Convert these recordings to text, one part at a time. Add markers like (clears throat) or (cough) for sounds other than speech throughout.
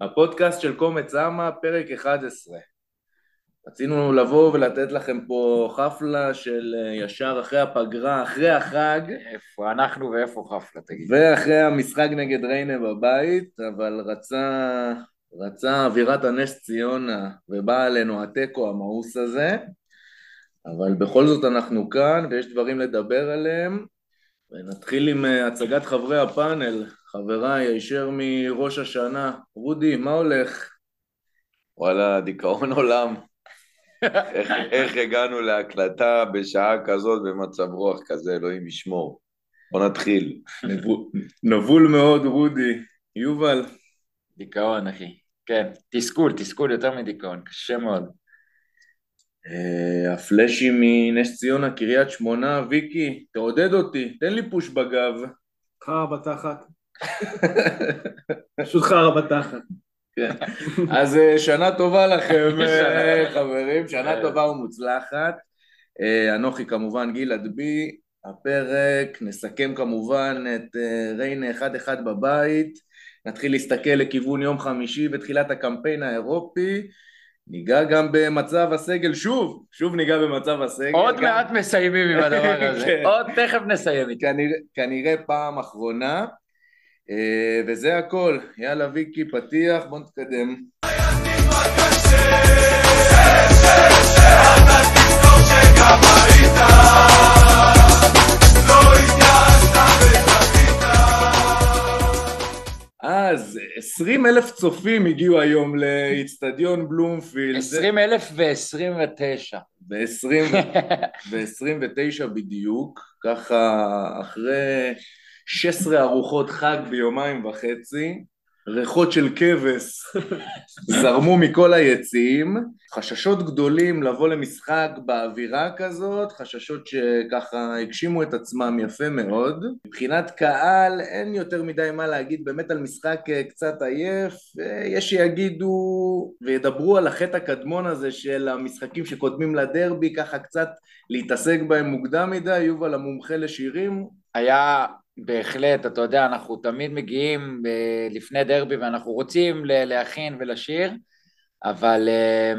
הפודקאסט של קומץ אמה, פרק 11. רצינו לבוא ולתת לכם פה חפלה של אה, ישר אחרי הפגרה, אחרי החג. איפה אנחנו ואיפה חפלה, תגיד. ואחרי המשחק נגד ריינה בבית, אבל רצה, רצה אווירת הנס ציונה, ובא עלינו התיקו המאוס הזה. אבל בכל זאת אנחנו כאן, ויש דברים לדבר עליהם. ונתחיל עם אה, הצגת חברי הפאנל. חבריי, הישר מראש השנה. רודי, מה הולך? וואלה, דיכאון עולם. איך, איך הגענו להקלטה בשעה כזאת במצב רוח כזה, אלוהים ישמור. בוא נתחיל. נבול מאוד, רודי. יובל. דיכאון, אחי. כן, תסכול, תסכול יותר מדיכאון, קשה מאוד. Uh, הפלאשי מנס ציונה, קריית שמונה, ויקי, תעודד אותי, תן לי פוש בגב. חרא בתחת. פשוט חרא בתחת. כן. אז uh, שנה טובה לכם, uh, חברים, שנה. טובה ומוצלחת. אנוכי כמובן גלעד בי, הפרק, נסכם כמובן את ריינה 1-1 בבית, נתחיל להסתכל לכיוון יום חמישי בתחילת הקמפיין האירופי. ניגע גם במצב הסגל, שוב, שוב ניגע במצב הסגל. עוד גם, מעט מסיימים עם הדבר (laughs) הזה. כן. עוד תכף נסיים איתו. כנראה, כנראה פעם אחרונה, אה, וזה הכל. יאללה ויקי, פתיח, בוא נתקדם. אז 20 אלף צופים הגיעו היום לאיצטדיון בלומפילד. 20 אלף ו-29. ב-29 (laughs) בדיוק, ככה אחרי 16 ארוחות חג ביומיים וחצי, ריחות של כבש זרמו מכל היציעים, חששות גדולים לבוא למשחק באווירה כזאת, חששות שככה הגשימו את עצמם יפה מאוד. מבחינת קהל אין יותר מדי מה להגיד באמת על משחק אה, קצת עייף, אה, יש שיגידו וידברו על החטא הקדמון הזה של המשחקים שקודמים לדרבי, ככה קצת להתעסק בהם מוקדם מדי, יובל המומחה לשירים. היה בהחלט, אתה יודע, אנחנו תמיד מגיעים אה, לפני דרבי ואנחנו רוצים להכין ולשיר, אבל אה,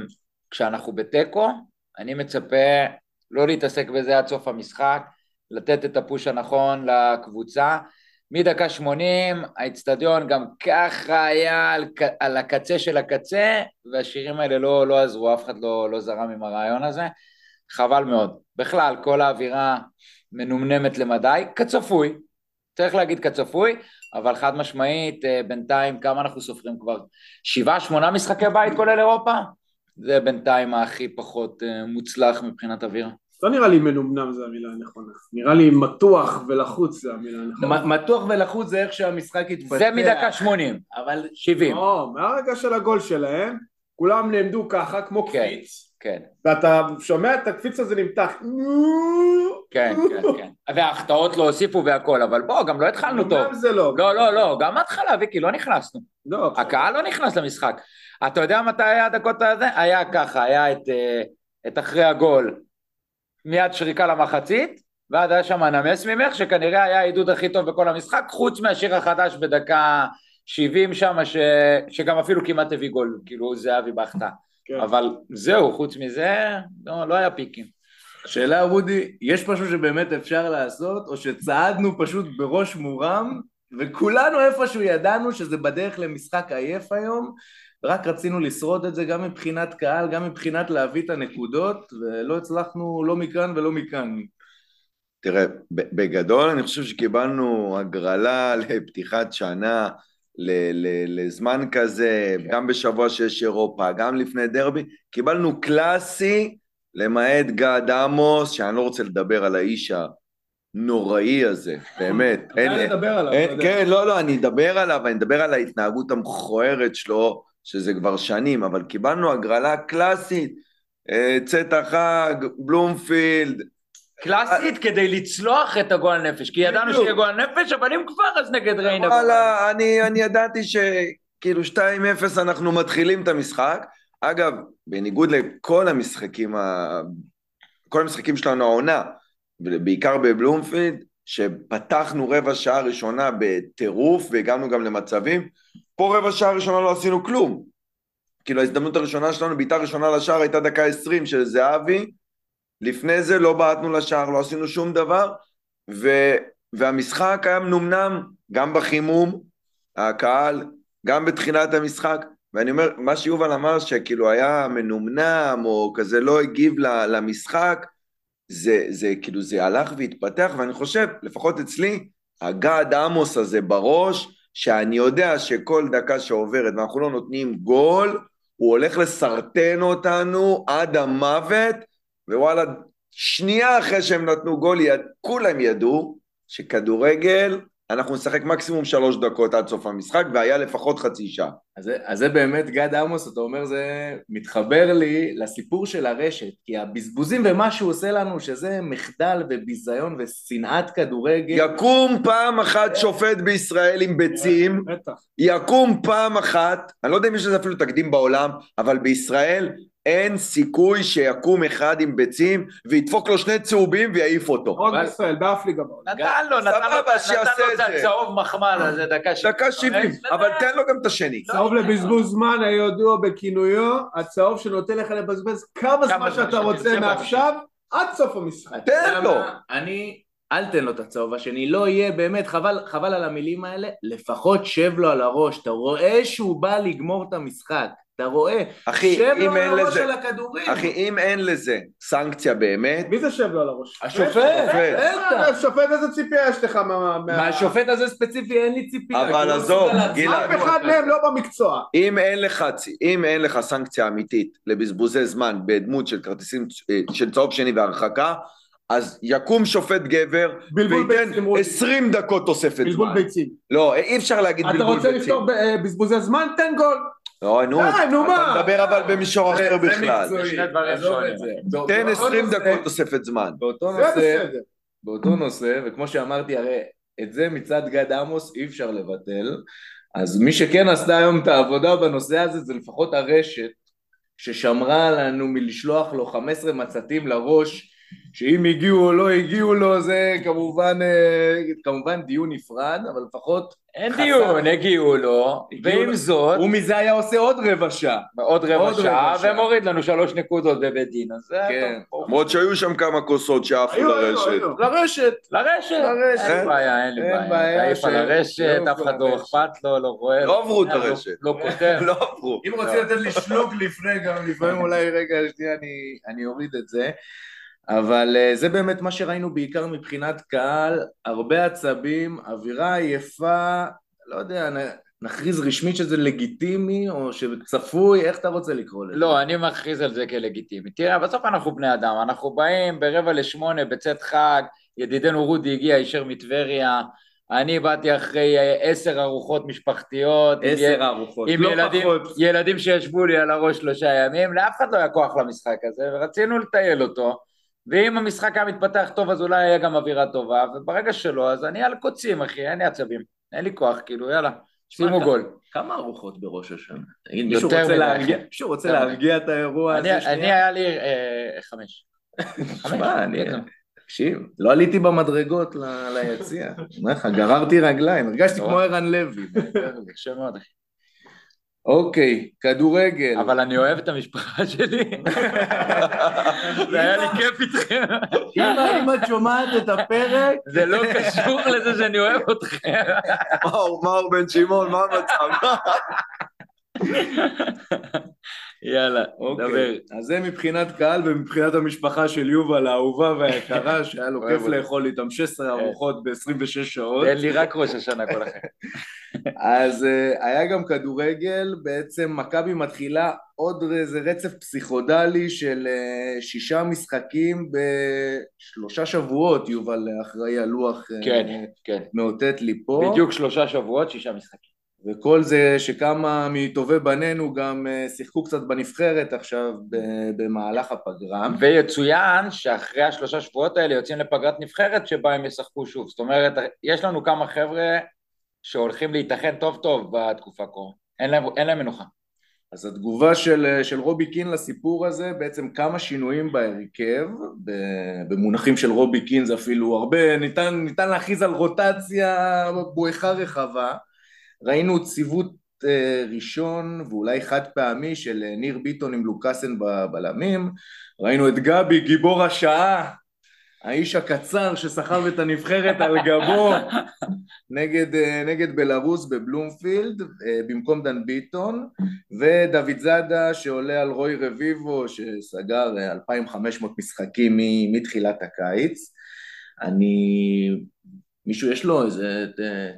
כשאנחנו בתיקו, אני מצפה לא להתעסק בזה עד סוף המשחק, לתת את הפוש הנכון לקבוצה. מדקה 80, האיצטדיון גם ככה היה על, על הקצה של הקצה, והשירים האלה לא, לא עזרו, אף אחד לא, לא זרם עם הרעיון הזה. חבל מאוד. בכלל, כל האווירה מנומנמת למדי, כצפוי, צריך להגיד כצפוי, אבל חד משמעית, אה, בינתיים כמה אנחנו סופרים כבר? שבעה, שמונה משחקי בית כולל אירופה? זה בינתיים הכי פחות אה, מוצלח מבחינת אווירה. לא נראה לי מנומנם זה המילה הנכונה. נראה לי מתוח ולחוץ זה המילה הנכונה. מתוח ולחוץ זה איך שהמשחק התפתח. זה מדקה 80, אבל 70, לא, מהרגע של הגול שלהם, כולם נעמדו ככה, כמו כן. קפיץ, כן, ואתה שומע את הקפיץ הזה נמתח. כן, כן, כן. וההחטאות לא הוסיפו והכל, אבל בוא, גם לא התחלנו טוב. מנומנם זה לא. לא, לא, לא, גם מההתחלה, ויקי, לא נכנסנו. לא, הקהל לא נכנס למשחק. אתה יודע מתי היה הדקות הזה? היה ככה, היה את, אה, את אחרי הגול, מיד שריקה למחצית, ואז היה שם נמס ממך, שכנראה היה העידוד הכי טוב בכל המשחק, חוץ מהשיר החדש בדקה 70 שם, ש... שגם אפילו כמעט הביא גול, כאילו זהבי בהחטאה. כן. אבל זהו, חוץ מזה, לא, לא היה פיקים. שאלה רודי, יש משהו שבאמת אפשר לעשות, או שצעדנו פשוט בראש מורם, וכולנו איפשהו ידענו שזה בדרך למשחק עייף היום, רק רצינו לשרוד את זה גם מבחינת קהל, גם מבחינת להביא את הנקודות, ולא הצלחנו לא מכאן ולא מכאן. תראה, בגדול אני חושב שקיבלנו הגרלה (laughs) לפתיחת שנה, לזמן כזה, גם בשבוע שיש אירופה, גם לפני דרבי, קיבלנו קלאסי, למעט גד עמוס, שאני לא רוצה לדבר על האיש הנוראי הזה, באמת. אין- אפשר לדבר עליו, אין-. כן, לא, לא, אני אדבר עליו, אני אדבר על ההתנהגות המכוערת שלו, שזה כבר שנים, אבל קיבלנו הגרלה קלאסית, אה, צאת החג, בלומפילד, קלאסית כדי לצלוח את הגועל נפש, כי ידענו. שיהיה גועל נפש, אבל אם כבר אז נגד ריינה. וואלה, אני, אני ידעתי שכאילו 2-0 אנחנו מתחילים את המשחק. אגב, בניגוד לכל המשחקים, ה... כל המשחקים שלנו העונה, בעיקר בבלומפילד, שפתחנו רבע שעה ראשונה בטירוף והגענו גם למצבים, פה רבע שעה ראשונה לא עשינו כלום. כאילו ההזדמנות הראשונה שלנו, בעיטה ראשונה לשער הייתה דקה עשרים של זהבי, לפני זה לא בעטנו לשער, לא עשינו שום דבר, ו, והמשחק היה מנומנם גם בחימום, הקהל, גם בתחילת המשחק, ואני אומר, מה שיובל אמר שכאילו היה מנומנם או כזה לא הגיב למשחק, זה, זה כאילו זה הלך והתפתח, ואני חושב, לפחות אצלי, הגד עמוס הזה בראש, שאני יודע שכל דקה שעוברת ואנחנו לא נותנים גול, הוא הולך לסרטן אותנו עד המוות, ווואלה, שנייה אחרי שהם נתנו גול, יד, כולם ידעו שכדורגל אנחנו נשחק מקסימום שלוש דקות עד סוף המשחק, והיה לפחות חצי שעה. אז, אז זה באמת, גד עמוס, אתה אומר, זה מתחבר לי לסיפור של הרשת, כי הבזבוזים ומה שהוא עושה לנו, שזה מחדל וביזיון ושנאת כדורגל. יקום פעם אחת שופט בישראל עם ביצים, יקום פעם אחת, אני לא יודע אם יש לזה אפילו תקדים בעולם, אבל בישראל אין סיכוי שיקום אחד עם ביצים וידפוק לו שני צהובים ויעיף אותו. עוד בישראל, באף ליגה. נתן לו, נתן לו את הצהוב מחמל הזה, דקה שבעים. דקה שבעים, אבל תן לו גם את השני. צהוב לבזבוז זמן, הידוע בכינויו, הצהוב שנותן לך לבזבז כמה זמן שאתה רוצה מעכשיו עד סוף המשחק. תן לו. אני... אל תן לו את הצהוב השני, לא יהיה באמת, חבל, חבל על המילים האלה, לפחות שב לו על הראש, אתה רואה שהוא בא לגמור את המשחק. אתה רואה? אחי, שב אם לו אין על הראש לזה- של הכדורים. אחי, אם אין לזה סנקציה באמת, מי זה שב לו על הראש? השופט, אה, בטח. השופט איזה ציפייה יש לך מה... מה- מהשופט הזה ספציפי אין לי ציפייה. אבל לא עזוב, גלעד. אף אחד מהם לא במקצוע. אם אין לך, אם אין לך סנקציה אמיתית לבזבוזי זמן בדמות של כרטיסים אה, של צהוב שני והרחקה, אז יקום שופט גבר בלבול וייתן ביצים, רותי. 20 דקות תוספת בלבול זמן. ביצים. לא, אי אפשר להגיד אתה בלבול רוצה ביצים. לפתור ב- אה, בזבוזי זמן? תן גול. לא, נו? אתה מדבר אבל במישור אחר בכלל. תן באותו 20 נושא- דקות תוספת זמן. באותו נושא, וכמו שאמרתי, הרי את זה מצד גד עמוס אי אפשר לבטל, אז מי שכן עשתה היום את העבודה בנושא הזה זה לפחות הרשת, ששמרה לנו מלשלוח לו 15 מצתים לראש, שאם הגיעו או לא הגיעו לו זה כמובן, אה, כמובן דיון נפרד, אבל לפחות אין חסר. דיון, הגיעו לו, הגיעו ועם לו. זאת, הוא מזה היה עושה עוד רבע שעה. עוד רבע עוד שעה, רבע. ומוריד לנו שלוש נקודות בבית דין, אז זה כן. טוב. למרות שהיו שם כמה כוסות שעפו היו, היו, לרשת. היו. לרשת. לרשת, לרשת. אין בעיה, אין לי אין בעיה, בעיה על ש- הרשת, יעופו אף אחד לא לרשת. אכפת לו, לא רואה, לא עברו את לא- הרשת. לא כותב, (laughs) לא עברו. אם רוצים לתת לי שלוק לפני גם, לפעמים אולי רגע שנייה אני, אני אוריד את זה. אבל אה, זה באמת מה שראינו בעיקר מבחינת קהל, הרבה עצבים, אווירה עייפה, לא יודע, נכריז רשמית שזה לגיטימי או שצפוי, איך אתה רוצה לקרוא לזה? לא, אני מכריז על זה כלגיטימי. תראה, בסוף אנחנו בני אדם, אנחנו באים ברבע לשמונה בצאת חג, ידידנו רודי הגיע הישר מטבריה, אני באתי אחרי אה, עשר ארוחות משפחתיות, עם עשר ארוחות, עם לא ילדים, פחות. ילדים שישבו לי על הראש שלושה ימים, לאף אחד לא היה כוח למשחק הזה, ורצינו לטייל אותו, ואם המשחק היה מתפתח טוב אז אולי היה גם אווירה טובה, וברגע שלא אז אני על קוצים אחי, אין לי עצבים, אין לי כוח, כאילו יאללה, שימו גול. כמה ארוחות בראש השנה? תגיד, מישהו רוצה. להרגיע, מישהו רוצה יותר להרגיע את האירוע הזה אני? היה לי אה, חמש. (laughs) שמע, אני... תקשיב, לא עליתי במדרגות ליציע. אומר לך, גררתי רגליים, הרגשתי כמו ערן לוי. קשה מאוד אחי. אוקיי, כדורגל. אבל אני אוהב את המשפחה שלי. (laughs) זה היה לי כיף איתכם. אם אם את שומעת את הפרק, זה לא קשור לזה שאני אוהב אתכם. מאור, מאור בן שמעון, מה המצב? יאללה, דבר. אוקיי, אז זה מבחינת קהל ומבחינת המשפחה של יובל האהובה והיקרה, (laughs) שהיה לו כיף. לאכול איתם 16 ארוחות ב-26 שעות. תן לי רק ראש השנה כל החיים. (laughs) אז uh, היה גם כדורגל, בעצם מכבי מתחילה עוד איזה רצף פסיכודלי של uh, שישה משחקים בשלושה שבועות, יובל אחראי על לוח uh, כן, כן. מאותת לי פה. בדיוק שלושה שבועות, שישה משחקים. וכל זה שכמה מטובי בנינו גם uh, שיחקו קצת בנבחרת עכשיו במהלך הפגרה. ויצוין שאחרי השלושה שבועות האלה יוצאים לפגרת נבחרת שבה הם ישחקו שוב. זאת אומרת, יש לנו כמה חבר'ה שהולכים להיתכן טוב טוב בתקופה כה. אין להם, אין להם מנוחה. אז התגובה של, של רובי קין לסיפור הזה, בעצם כמה שינויים בהרכב, במונחים של רובי קין זה אפילו הרבה, ניתן, ניתן להכריז על רוטציה בואכה רחבה, ראינו ציוות אה, ראשון ואולי חד פעמי של אה, ניר ביטון עם לוקאסן בבלמים. ראינו את גבי, גיבור השעה, האיש הקצר שסחב את הנבחרת על גבו (laughs) נגד, אה, נגד בלרוס בבלומפילד במקום דן ביטון ודוד זאדה שעולה על רוי רביבו שסגר 2,500 משחקים מתחילת הקיץ אני מישהו יש לו איזה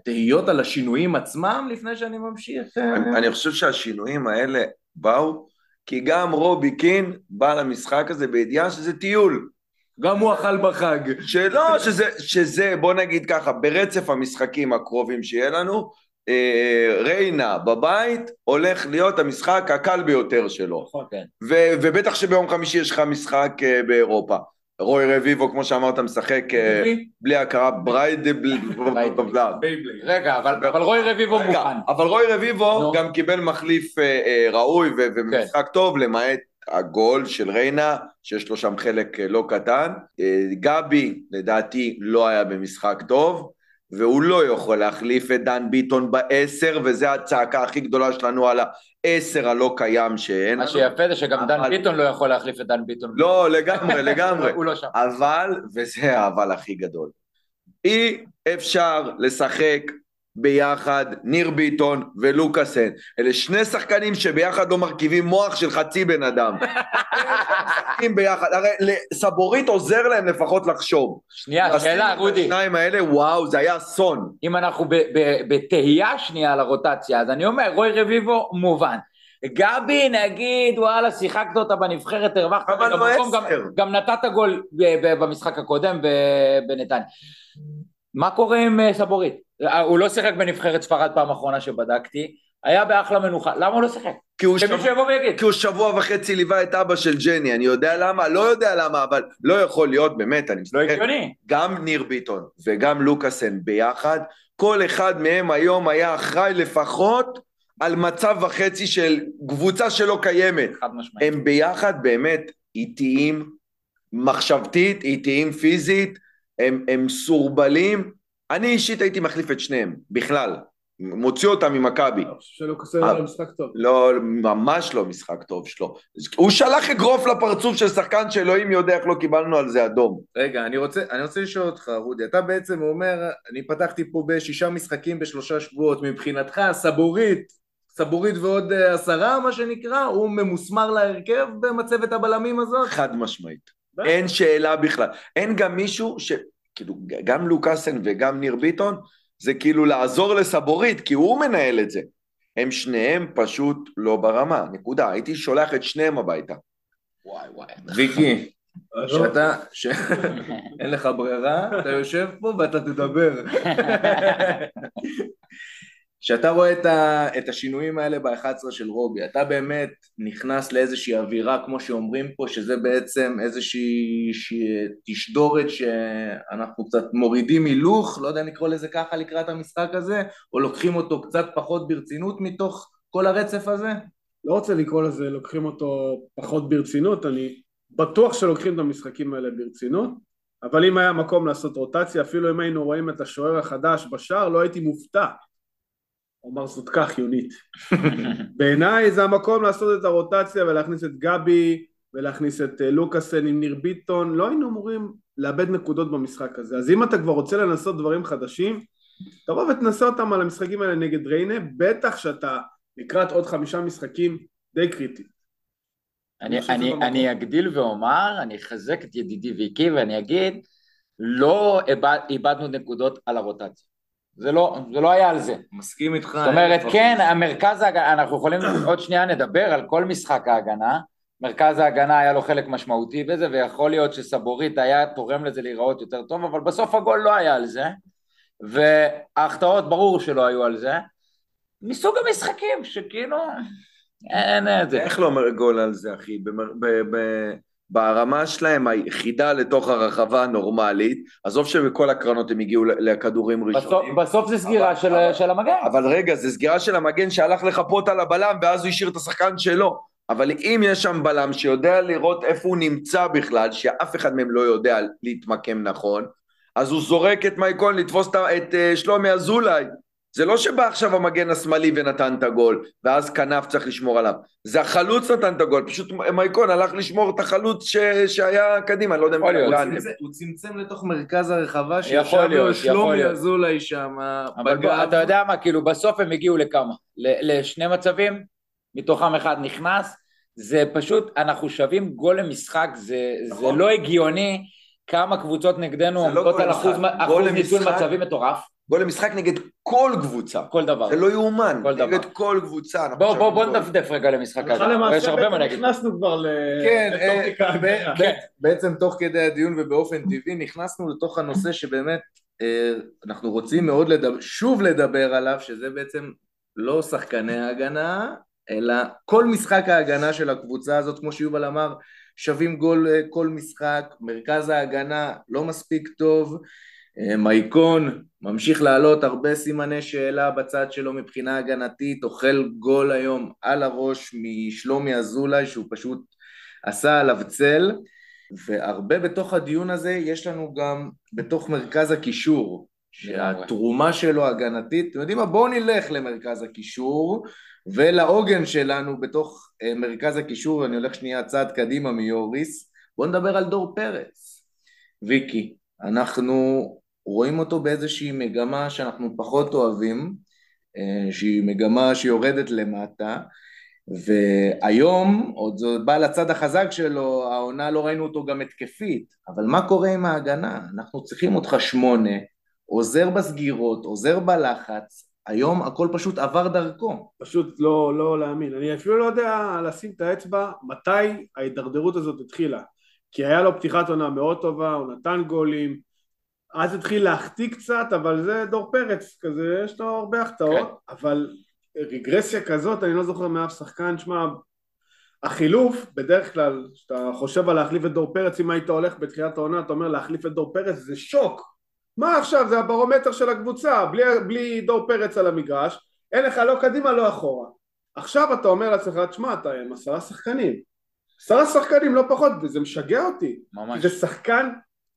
תהיות על השינויים עצמם לפני שאני ממשיך? אני, אני חושב שהשינויים האלה באו כי גם רובי קין בא למשחק הזה בידיעה שזה טיול. גם הוא אכל בחג. שלא, שזה, שזה, בוא נגיד ככה, ברצף המשחקים הקרובים שיהיה לנו, אה, ריינה בבית הולך להיות המשחק הקל ביותר שלו. נכון, כן. ובטח שביום חמישי יש לך משחק אה, באירופה. רוי רביבו, כמו שאמרת, משחק אה, בלי הכרה, בריידבל... רגע, אבל רוי רביבו מוכן. אבל רוי רביבו גם קיבל מחליף אה, אה, ראוי ומשחק כן. טוב, למעט הגול של ריינה, שיש לו שם חלק לא קטן. גבי, לדעתי, לא היה במשחק טוב. והוא לא יכול להחליף את דן ביטון בעשר, וזו הצעקה הכי גדולה שלנו על העשר הלא קיים שאין מה שיפה זה שגם דן ביטון לא יכול להחליף את דן ביטון. לא, לגמרי, (laughs) לגמרי. הוא לא שם. אבל, וזה האבל הכי גדול, אי אפשר לשחק ביחד, ניר ביטון ולוקאסן. אלה שני שחקנים שביחד לא מרכיבים מוח של חצי בן אדם. (laughs) משחקים ביחד, הרי סבורית עוזר להם לפחות לחשוב. שנייה, שאלה, רודי. השניים האלה, וואו, זה היה אסון. אם אנחנו בתהייה שנייה על הרוטציה, אז אני אומר, רוי רביבו מובן. גבי, נגיד, וואלה, שיחקת אותה בנבחרת, הרווחת אבל לא גם, גם נתת גול במשחק הקודם בנתניה. מה קורה עם אה, סבורית? אה, הוא לא שיחק בנבחרת ספרד פעם אחרונה שבדקתי, היה באחלה מנוחה, למה הוא לא שיחק? כי הוא, שב... כי הוא שבוע וחצי ליווה את אבא של ג'ני, אני יודע למה, לא יודע למה, אבל לא יכול להיות, באמת, אני מסתכל, לא הגיוני. גם ניר ביטון וגם לוקאסן ביחד, כל אחד מהם היום היה אחראי לפחות על מצב וחצי של קבוצה שלא קיימת. חד משמעית. הם ביחד באמת איטיים, מחשבתית, איטיים פיזית, הם, הם סורבלים, אני אישית הייתי מחליף את שניהם, בכלל. מוציא אותם ממכבי. היה משחק טוב. לא, ממש לא משחק טוב שלו. הוא שלח אגרוף לפרצוף של שחקן שאלוהים יודע איך לא קיבלנו על זה אדום. רגע, אני רוצה, אני רוצה לשאול אותך, רודי, אתה בעצם אומר, אני פתחתי פה בשישה משחקים בשלושה שבועות, מבחינתך סבורית, סבורית ועוד אה, עשרה, מה שנקרא, הוא ממוסמר להרכב במצבת הבלמים הזאת? חד משמעית. אין שאלה בכלל. אין גם מישהו ש... כאילו, גם לוקאסן וגם ניר ביטון, זה כאילו לעזור לסבורית, כי הוא מנהל את זה. הם שניהם פשוט לא ברמה, נקודה. הייתי שולח את שניהם הביתה. וואי וואי. ויקי, שאתה, אין לך ברירה, אתה יושב פה ואתה תדבר. (laughs) כשאתה רואה את, ה, את השינויים האלה ב-11 של רובי, אתה באמת נכנס לאיזושהי אווירה, כמו שאומרים פה, שזה בעצם איזושהי תשדורת שאנחנו קצת מורידים הילוך, לא יודע אם לקרוא לזה ככה לקראת המשחק הזה, או לוקחים אותו קצת פחות ברצינות מתוך כל הרצף הזה? לא רוצה לקרוא לזה לוקחים אותו פחות ברצינות, אני בטוח שלוקחים את המשחקים האלה ברצינות, אבל אם היה מקום לעשות רוטציה, אפילו אם היינו רואים את השוער החדש בשער, לא הייתי מופתע. הוא אמר זאת כך יונית. (laughs) בעיניי זה המקום לעשות את הרוטציה ולהכניס את גבי ולהכניס את אה, לוקאסן עם ניר ביטון, לא היינו אמורים לאבד נקודות במשחק הזה. אז אם אתה כבר רוצה לנסות דברים חדשים, תבוא ותנסה אותם על המשחקים האלה נגד ריינה, בטח שאתה לקראת עוד חמישה משחקים די קריטיים. אני, אני, אני אגדיל ואומר, אני אחזק את ידידי ויקי ואני אגיד, לא איבדנו נקודות על הרוטציה. זה לא, זה לא היה על זה. מסכים איתך. זאת אומרת, כן, המרכז ההגנה, אנחנו יכולים (clears throat) עוד שנייה נדבר על כל משחק ההגנה, מרכז ההגנה היה לו חלק משמעותי בזה, ויכול להיות שסבורית היה תורם לזה להיראות יותר טוב, אבל בסוף הגול לא היה על זה, וההחטאות ברור שלא היו על זה, מסוג המשחקים שכאילו, אין את זה. איך לא אומר גול על זה, אחי? ברמה שלהם היחידה לתוך הרחבה הנורמלית, עזוב שבכל הקרנות הם הגיעו לכדורים ראשונים. בסוף, בסוף זה סגירה אבל, של, אבל, של המגן. אבל רגע, זה סגירה של המגן שהלך לחפות על הבלם ואז הוא השאיר את השחקן שלו. אבל אם יש שם בלם שיודע לראות איפה הוא נמצא בכלל, שאף אחד מהם לא יודע להתמקם נכון, אז הוא זורק את מייקון לתפוס את, את uh, שלומי אזולאי. זה לא שבא עכשיו המגן השמאלי ונתן את הגול, ואז כנף צריך לשמור עליו. זה החלוץ נתן את הגול, פשוט מייקון הלך לשמור את החלוץ ש... שהיה קדימה, אני לא יודע. לאן. הוא צמצם- הוא צמצם לתוך מרכז הרחבה שישב לו שלומי. אזולאי שם אבל בוא, אתה יודע מה, כאילו בסוף הם הגיעו לכמה? ל- לשני מצבים, מתוכם אחד נכנס, זה פשוט, אנחנו שווים גול למשחק, זה, זה נכון. לא הגיוני כמה קבוצות נגדנו זה לא עומדות גול על אחוז. אחוז ניצול. מצבים מטורף, גול למשחק נגד כל קבוצה. כל דבר. זה לא יאומן, כל דבר. נגד כל קבוצה. בוא, בוא, בוא. נדפדף רגע למשחק הזה, יש הרבה מה להגיד. נכנסנו כבר ל... כן, אה, ב- בעצם תוך כדי הדיון ובאופן טבעי נכנסנו לתוך הנושא שבאמת אה, אנחנו רוצים מאוד לדבר, שוב לדבר עליו, שזה בעצם לא שחקני ההגנה, אלא כל משחק ההגנה של הקבוצה הזאת, כמו שיובל אמר, שווים גול אה, כל משחק, מרכז ההגנה לא מספיק טוב, מייקון ממשיך לעלות הרבה סימני שאלה בצד שלו מבחינה הגנתית, אוכל גול היום על הראש משלומי אזולאי שהוא פשוט עשה עליו צל, והרבה בתוך הדיון הזה יש לנו גם בתוך מרכז הקישור, שהתרומה שלו הגנתית, אתם יודעים מה? בואו נלך למרכז הקישור ולעוגן שלנו בתוך אה, מרכז הקישור, אני הולך שנייה צעד קדימה מיוריס, בואו נדבר על דור פרץ. ויקי, אנחנו רואים אותו באיזושהי מגמה שאנחנו פחות אוהבים, אה, שהיא מגמה שיורדת למטה, והיום, עוד זה בא לצד החזק שלו, העונה לא ראינו אותו גם התקפית, אבל מה קורה עם ההגנה? אנחנו צריכים אותך שמונה, עוזר בסגירות, עוזר בלחץ, היום הכל פשוט עבר דרכו. פשוט לא, לא להאמין. אני אפילו לא יודע לשים את האצבע מתי ההידרדרות הזאת התחילה. כי היה לו פתיחת עונה מאוד טובה, הוא נתן גולים, אז התחיל להחטיא קצת, אבל זה דור פרץ כזה, יש לו הרבה החטאות, כן. אבל רגרסיה כזאת, אני לא זוכר מאף שחקן, שמע, החילוף, בדרך כלל, כשאתה חושב על להחליף את דור פרץ, אם היית הולך בתחילת העונה, אתה אומר להחליף את דור פרץ, זה שוק. מה עכשיו, זה הברומטר של הקבוצה, בלי, בלי דור פרץ על המגרש, אין לך לא קדימה, לא אחורה. עכשיו אתה אומר לעצמך, תשמע, אתה עם עשרה שחקנים. עשרה שחקנים, לא פחות, וזה משגע אותי. ממש. זה שחקן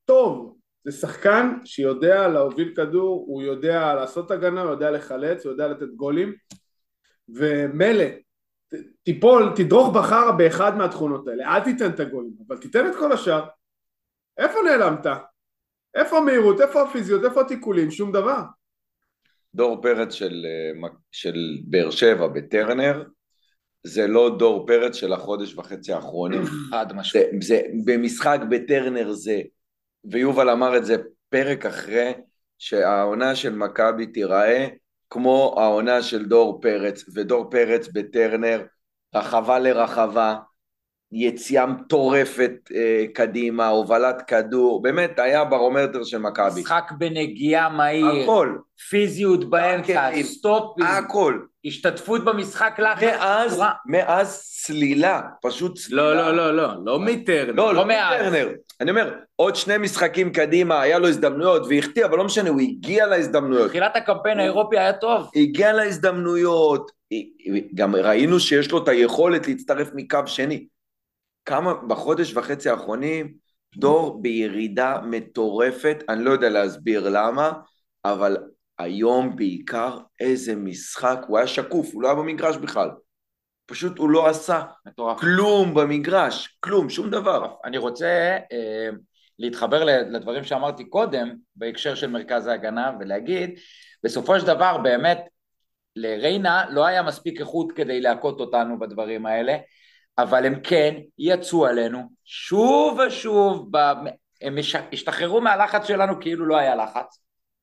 טוב, זה שחקן שיודע להוביל כדור, הוא יודע לעשות הגנה, הוא יודע לחלץ, הוא יודע לתת גולים, ומילא, תיפול, תדרוך בחרא באחד מהתכונות האלה, אל תיתן את הגולים, אבל תיתן את כל השאר. איפה נעלמת? איפה המהירות? איפה הפיזיות? איפה התיקולים? שום דבר. דור פרץ של, אה, של באר שבע בטרנר, זה לא דור פרץ של החודש וחצי האחרונים. חד משמעית. זה, זה, במשחק בטרנר זה, ויובל אמר את זה פרק אחרי, שהעונה של מכבי תיראה כמו העונה של דור פרץ, ודור פרץ בטרנר, רחבה לרחבה, יציאה מטורפת אה, קדימה, הובלת כדור, באמת היה ברומטר של מכבי. משחק בנגיעה מהיר, הכל, פיזיות באמצע. סטופים, הכל. השתתפות במשחק לחץ. מאז, מאז צלילה, פשוט צלילה. לא, לא, לא, לא, לא מטרנר. לא, לא לא. מטרנר. אני אומר, עוד שני משחקים קדימה, היה לו הזדמנויות והחטיא, אבל לא משנה, הוא הגיע להזדמנויות. תחילת הקמפיין האירופי היה טוב. הגיע להזדמנויות, גם ראינו שיש לו את היכולת להצטרף מקו שני. כמה, בחודש וחצי האחרונים, דור בירידה מטורפת, אני לא יודע להסביר למה, אבל היום בעיקר איזה משחק, הוא היה שקוף, הוא לא היה במגרש בכלל. פשוט הוא לא עשה מטורף. כלום במגרש, כלום, שום דבר. אני רוצה אה, להתחבר לדברים שאמרתי קודם בהקשר של מרכז ההגנה ולהגיד, בסופו של דבר באמת לריינה לא היה מספיק איכות כדי להכות אותנו בדברים האלה, אבל הם כן יצאו עלינו שוב ושוב, ב... הם הש- השתחררו מהלחץ שלנו כאילו לא היה לחץ,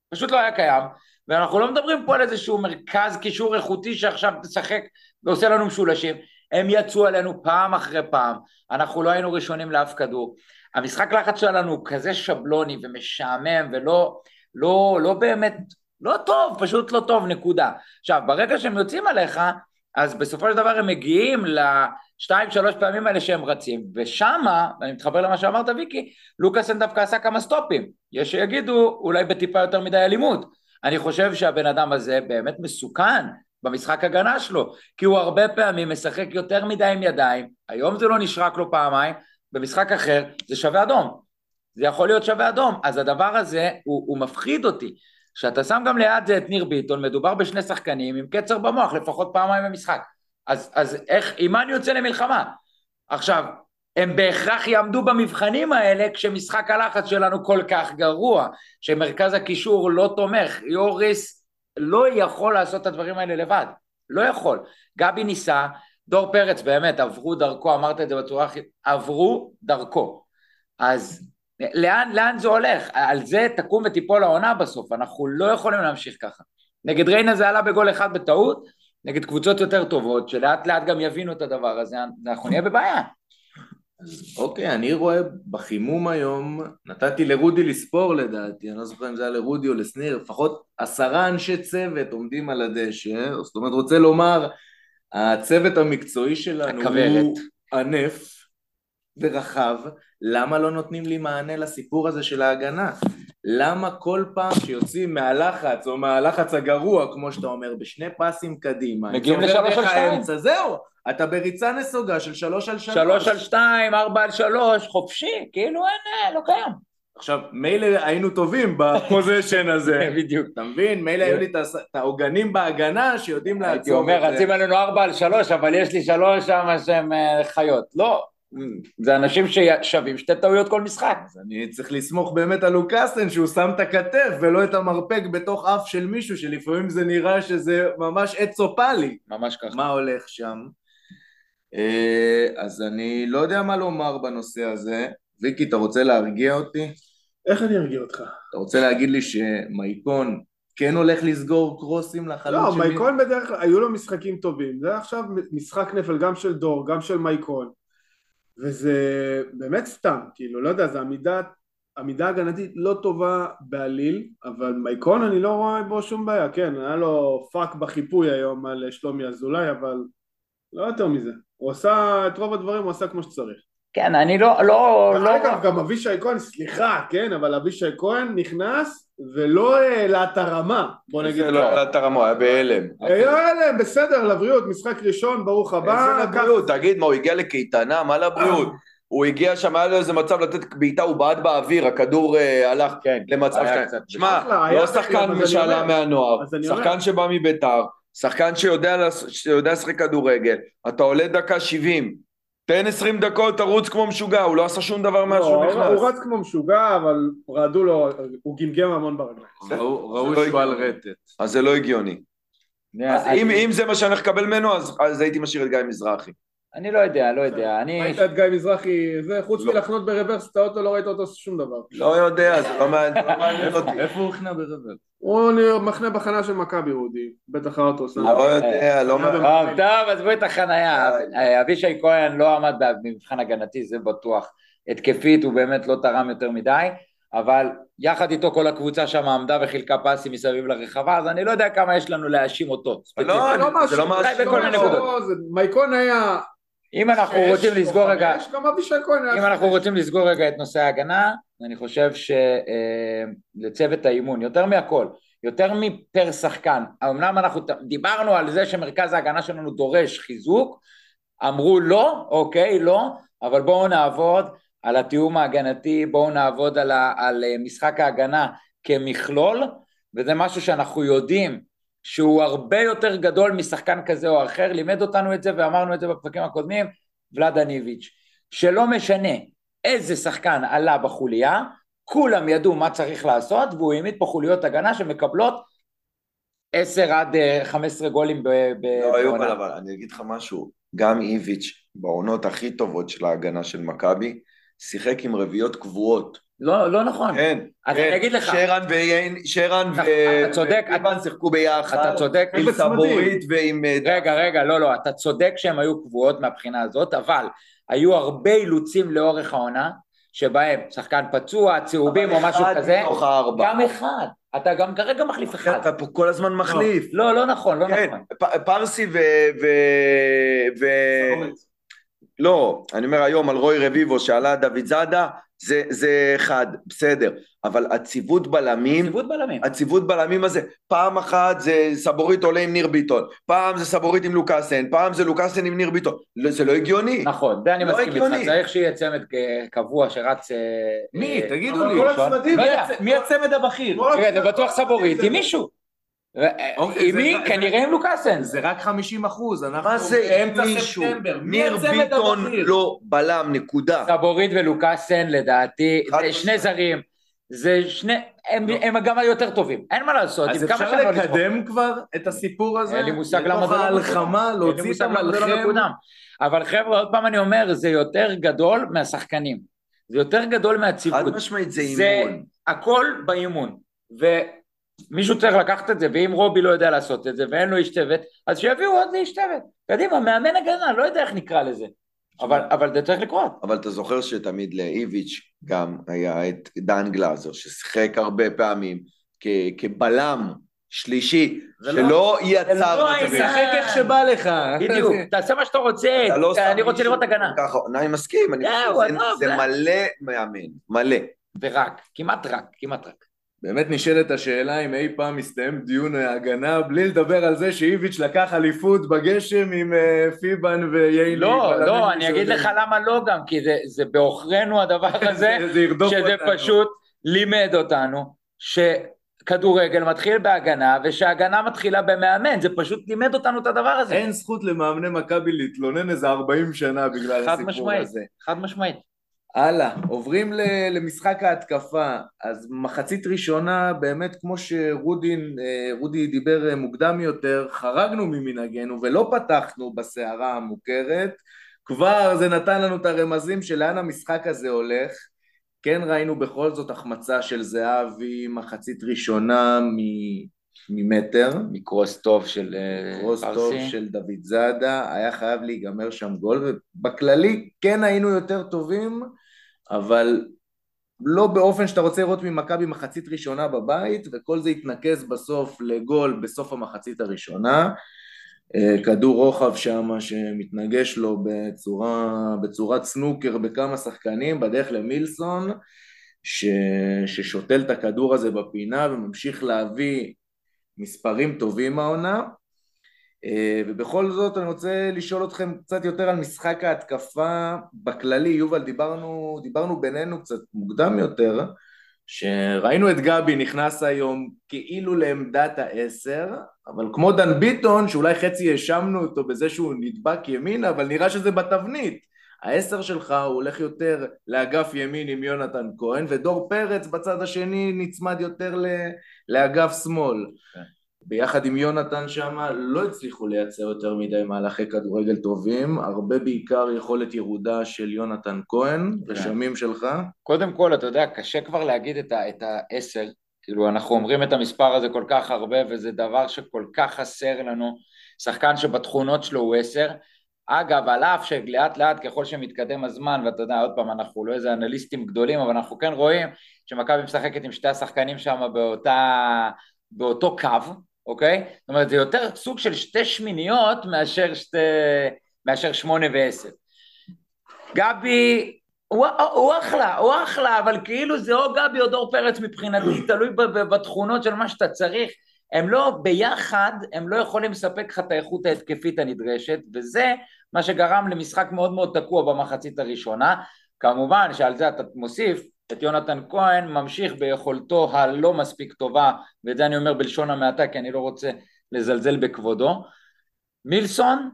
פשוט לא היה קיים, ואנחנו לא מדברים פה על איזשהו מרכז קישור איכותי שעכשיו תשחק ועושה לנו משולשים, הם יצאו עלינו פעם אחרי פעם, אנחנו לא היינו ראשונים לאף כדור. המשחק לחץ שלנו הוא כזה שבלוני ומשעמם ולא לא, לא באמת, לא טוב, פשוט לא טוב, נקודה. עכשיו, ברגע שהם יוצאים עליך, אז בסופו של דבר הם מגיעים לשתיים, שלוש פעמים האלה שהם רצים, ושמה, ואני מתחבר למה שאמרת ויקי, לוקאסן דווקא עשה כמה סטופים. יש שיגידו, אולי בטיפה יותר מדי אלימות. אני חושב שהבן אדם הזה באמת מסוכן במשחק הגנה שלו, כי הוא הרבה פעמים משחק יותר מדי עם ידיים, היום זה לא נשרק לו פעמיים, במשחק אחר זה שווה אדום. זה יכול להיות שווה אדום. אז הדבר הזה הוא, הוא מפחיד אותי. שאתה שם גם ליד זה את ניר ביטון, מדובר בשני שחקנים עם קצר במוח לפחות פעמיים במשחק. אז, אז איך, עם מה אני יוצא למלחמה? עכשיו, הם בהכרח יעמדו במבחנים האלה כשמשחק הלחץ שלנו כל כך גרוע, שמרכז הקישור לא תומך, יוריס לא יכול לעשות את הדברים האלה לבד, לא יכול. גבי ניסה, דור פרץ באמת עברו דרכו, אמרת את זה בצורה הכי... עברו דרכו. אז לאן, לאן זה הולך? על זה תקום ותיפול העונה בסוף, אנחנו לא יכולים להמשיך ככה. נגד ריינה זה עלה בגול אחד בטעות, נגד קבוצות יותר טובות, שלאט לאט גם יבינו את הדבר הזה, אנחנו נהיה בבעיה. אוקיי, אני רואה בחימום היום, נתתי לרודי לספור לדעתי, אני לא זוכר אם זה היה לרודי או לשניר, לפחות עשרה אנשי צוות עומדים על הדשא, זאת אומרת, רוצה לומר, הצוות המקצועי שלנו הכוורת. הוא ענף ורחב, למה לא נותנים לי מענה לסיפור הזה של ההגנה? למה כל פעם שיוצאים מהלחץ או מהלחץ הגרוע, כמו שאתה אומר, בשני פסים קדימה, מגיעים לשלוש על שתיים. זהו, אתה בריצה נסוגה של שלוש על שלוש. שלוש על שתיים, ארבע על שלוש, חופשי, כאילו אין, אה, לא קיים. עכשיו, מילא היינו טובים בפוזיישן הזה, (laughs) בדיוק. אתה מבין? מילא היו לי את העוגנים בהגנה שיודעים הייתי לעצור אומר, את זה. רצים עלינו ארבע על שלוש, אבל יש לי שלוש שם שהם אה, חיות. לא, זה אנשים ששווים שתי טעויות כל משחק. אז אני צריך לסמוך באמת על לוקאסן שהוא שם את הכתף ולא את המרפק בתוך אף של מישהו שלפעמים זה נראה שזה ממש עץ אופלי. ממש ככה. מה הולך שם? אה, אז אני לא יודע מה לומר בנושא הזה. ויקי, אתה רוצה להרגיע אותי? איך אני ארגיע אותך? אתה רוצה להגיד לי שמייקון כן הולך לסגור קרוסים לחלוץ לא, שלי? מייקון בדרך כלל, היו לו משחקים טובים, זה עכשיו משחק נפל גם של דור, גם של מייקון, וזה באמת סתם, כאילו, לא יודע, זה עמידה, עמידה הגנתית לא טובה בעליל, אבל מייקון אני לא רואה בו שום בעיה, כן, היה לו פאק בחיפוי היום על שלומי אזולאי, אבל לא יותר מזה, הוא עשה את רוב הדברים, הוא עשה כמו שצריך. כן, אני לא, לא, לא... אגב, גם אבישי כהן, סליחה, כן, אבל אבישי כהן נכנס ולא העלה את הרמה, בוא נגיד זה לא ככה. עלה את הרמה, היה בהלם. היה להם, בסדר, לבריאות, משחק ראשון, ברוך הבא. איזה לבריאות, תגיד, מה, הוא הגיע לקייטנה? מה לבריאות? הוא הגיע שם, היה לו איזה מצב לתת בעיטה, הוא בעט באוויר, הכדור אה, הלך כן, למצב שלהם. שמע, לא שחקן שעלה אומר. מהנוער. שחקן שבא מביתר, שחקן שיודע לשחק כדורגל, אתה עולה דקה 70, תן 20 דקות, תרוץ כמו משוגע, הוא לא עשה שום דבר מאז לא, שהוא הוא נכנס. רץ כמו משוגע, אבל רעדו לו, הוא גמגם המון ברגליים. ראו ראו זה לא שהוא על. רטט. אז זה לא הגיוני. אם אם זה מה שאני הולך לקבל ממנו, אז אז הייתי משאיר את גיא מזרחי. אני לא יודע, לא יודע, אני... ראית את גיא מזרחי, זה חוץ לא. מלחנות ברוורס את האוטו, לא ראית אותו עושה שום דבר. לא יודע, זה לא מעניין לא אותי. איפה הוא הכנע ברבר? הוא מחנה בחנה של מכבי אודי, בטח האוטו עושה. לא יודע, לא מעניין. טוב, טוב, עזבו את החנייה. אה, אבישי כהן לא עמד במבחן הגנתי, זה בטוח. התקפית הוא באמת לא תרם יותר מדי, אבל יחד איתו כל הקבוצה שם עמדה וחילקה פסים מסביב לרחבה, אז אני לא יודע כמה יש לנו להאשים אותו. לא, זה לא משהו, מאשים בכל מיני לא, מייקון היה... אם אנחנו שש רוצים לסגור רגע... גם אבישי כהן היה... אם אנחנו רוצים לסגור רגע את נושא ההגנה, אני חושב שלצוות האימון, יותר מהכל, יותר מפר שחקן, אמנם אנחנו דיברנו על זה שמרכז ההגנה שלנו דורש חיזוק, אמרו לא, אוקיי, לא, אבל בואו נעבוד על התיאום ההגנתי, בואו נעבוד על, ה, על אה, משחק ההגנה כמכלול, וזה משהו שאנחנו יודעים שהוא הרבה יותר גדול משחקן כזה או אחר, לימד אותנו את זה ואמרנו את זה בפרקים הקודמים, ולאדה ניביץ', שלא משנה איזה שחקן עלה בחוליה, כולם ידעו מה צריך לעשות, והוא העמיד פה חוליות הגנה שמקבלות 10 עד אה, 15 גולים ב- ב- לא, יובל, בעונה. אבל אני אגיד לך משהו, גם איביץ' בעונות הכי טובות של ההגנה של מכבי, שיחק עם רביעיות קבועות. לא, לא נכון. כן, אז כן. אני אגיד לך. שרן ויין, שרן ו... אתה צודק, ואיבן שיחקו ביחד. אתה צודק. עם. סבורית ועם... אה, רגע, רגע, לא, לא, אתה צודק שהם היו קבועות מהבחינה הזאת, אבל היו הרבה אילוצים לאורך העונה, שבהם שחקן פצוע, צהובים או משהו אחד כזה, מתוך הארבע. גם אחד. אתה גם כרגע מחליף אחד. אתה פה כל הזמן מחליף. לא, לא נכון, לא כן, נכון. פרסי ו... ו... ו... לא, אני אומר היום על רוי רביבו שעלה דוד זאדה, זה, זה אחד, בסדר, אבל הציוות בלמים, ציוות בלמים. הציוות בלמים הזה, פעם אחת זה סבורית עולה עם ניר ביטון, פעם זה סבורית עם לוקאסן, פעם זה לוקאסן עם ניר ביטון, לא, זה לא הגיוני. נכון, זה אני לא מסכים הגיוני. איתך, צריך שיהיה צמד קבוע שרץ... אה, מי? אה, תגידו לי. הצמדים, מי הצמד הבכיר? כל תראה, זה בטוח סבורית זה- עם מישהו. ו- אוקיי, עם זה- מי? זה- כנראה עם לוקאסן. זה רק 50 אחוז, אנחנו מה זה באמצע מישהו? ספטמבר. מי ניר הצמד ביטון הבכיר? לא בלם, נקודה. סבורית ולוקאסן לדעתי, חד זה שני זרים, זה שני, הם, לא. הם גם היותר טובים, אין מה לעשות, אז עם כמה אפשר שנים לא. לקדם כבר את הסיפור הזה? אין לי מושג למה זה לא לתוך ההלחמה, מקודם. אין לי להוציא את מושג למה זה לא המלחם. מקודם. אבל חבר'ה, עוד פעם אני אומר, זה יותר גדול מהשחקנים. זה יותר גדול חד מהציוות. משמעית זה זה אימון. הכל באימון. ומישהו צריך לקחת את זה, ואם רובי לא יודע לעשות את זה, ואין לו איש צוות, אז שיביאו עוד איש צוות. קדימה, מאמן הגנה, לא יודע איך נקרא לזה. אבל, אבל זה צריך לקרות. אבל אתה זוכר שתמיד לאיביץ' גם היה את דן גלאזר, ששיחק הרבה פעמים כ- כבלם שלישי, זה שלא לא יצר העניין. מצבים. תשחק איך שבא לך. בדיוק, תעשה מה שאתה רוצה, אתה לא אני רוצה מישהו לראות הגנה. ככה, אני מסכים, אני זה- עזוב, זה זה- מלא מאמן, מלא. ורק, כמעט רק, כמעט רק. באמת נשאלת השאלה אם אי פעם מסתיים דיון ההגנה בלי לדבר על זה שאיביץ' לקח אליפות בגשם עם אה, פיבן וייני. לא, לא, אני אגיד. לך למה לא גם, כי זה- זה בעוכרינו הדבר (laughs) הזה, זה ירדוף שזה אותנו. פשוט לימד אותנו שכדורגל מתחיל בהגנה ושהגנה מתחילה במאמן, זה פשוט לימד אותנו את הדבר הזה. אין זכות למאמני מכבי להתלונן איזה 40 שנה בגלל חד הסיפור משמעית. הזה. חד משמעית. הלאה, עוברים למשחק ההתקפה. אז מחצית ראשונה, באמת כמו שרודי אה, רודי דיבר אה, מוקדם יותר, חרגנו ממנהגנו ולא פתחנו בסערה המוכרת. כבר זה נתן לנו את הרמזים של לאן המשחק הזה הולך. כן ראינו בכל זאת החמצה של זהבי, מחצית ראשונה מ- ממטר. מקרוס טוב של אה, קרוס פרסי. טוב של דוד זאדה, היה חייב להיגמר שם גול, ובכללי כן היינו יותר טובים, אבל לא באופן שאתה רוצה לראות ממכבי מחצית ראשונה בבית, וכל זה התנקז בסוף לגול בסוף המחצית הראשונה. אה, כדור רוחב שם שמתנגש לו בצורה, בצורת סנוקר בכמה שחקנים, בדרך למילסון, ש, ששותל את הכדור הזה בפינה וממשיך להביא מספרים טובים העונה. אה, ובכל זאת אני רוצה לשאול אתכם קצת יותר על משחק ההתקפה בכללי. יובל, דיברנו, דיברנו בינינו קצת מוקדם יותר, שראינו את גבי נכנס היום כאילו לעמדת העשר, אבל כמו דן ביטון, שאולי חצי האשמנו אותו בזה שהוא נדבק ימינה, אבל נראה שזה בתבנית. העשר שלך הוא הולך יותר לאגף ימין עם יונתן כהן, ודור פרץ בצד השני נצמד יותר לאגף שמאל. ביחד עם יונתן שם לא הצליחו לייצר יותר מדי מהלכי כדורגל טובים, הרבה בעיקר יכולת ירודה של יונתן כהן, רשמים שלך. קודם כל, אתה יודע, קשה כבר להגיד את ה- את העשר, כאילו אנחנו אומרים את המספר הזה כל כך הרבה וזה דבר שכל כך חסר לנו, שחקן שבתכונות שלו הוא עשר. אגב, על אף שלאט לאט ככל שמתקדם הזמן, ואתה יודע, עוד פעם, אנחנו לא איזה אנליסטים גדולים, אבל אנחנו כן רואים שמכבי משחקת עם שתי השחקנים שם באותה, באותו קו, אוקיי? זאת אומרת, זה יותר סוג של שתי שמיניות מאשר, שתי, מאשר שמונה ועשר. גבי, הוא, הוא אחלה, הוא אחלה, אבל כאילו זה או גבי או דור פרץ מבחינתי, תלוי בתכונות של מה שאתה צריך. הם לא, ביחד, הם לא יכולים לספק לך את האיכות ההתקפית הנדרשת, וזה מה שגרם למשחק מאוד מאוד תקוע במחצית הראשונה. כמובן שעל זה אתה מוסיף את יונתן כהן, ממשיך ביכולתו הלא מספיק טובה, ואת זה אני אומר בלשון המעטה, כי אני לא רוצה לזלזל בכבודו. מילסון,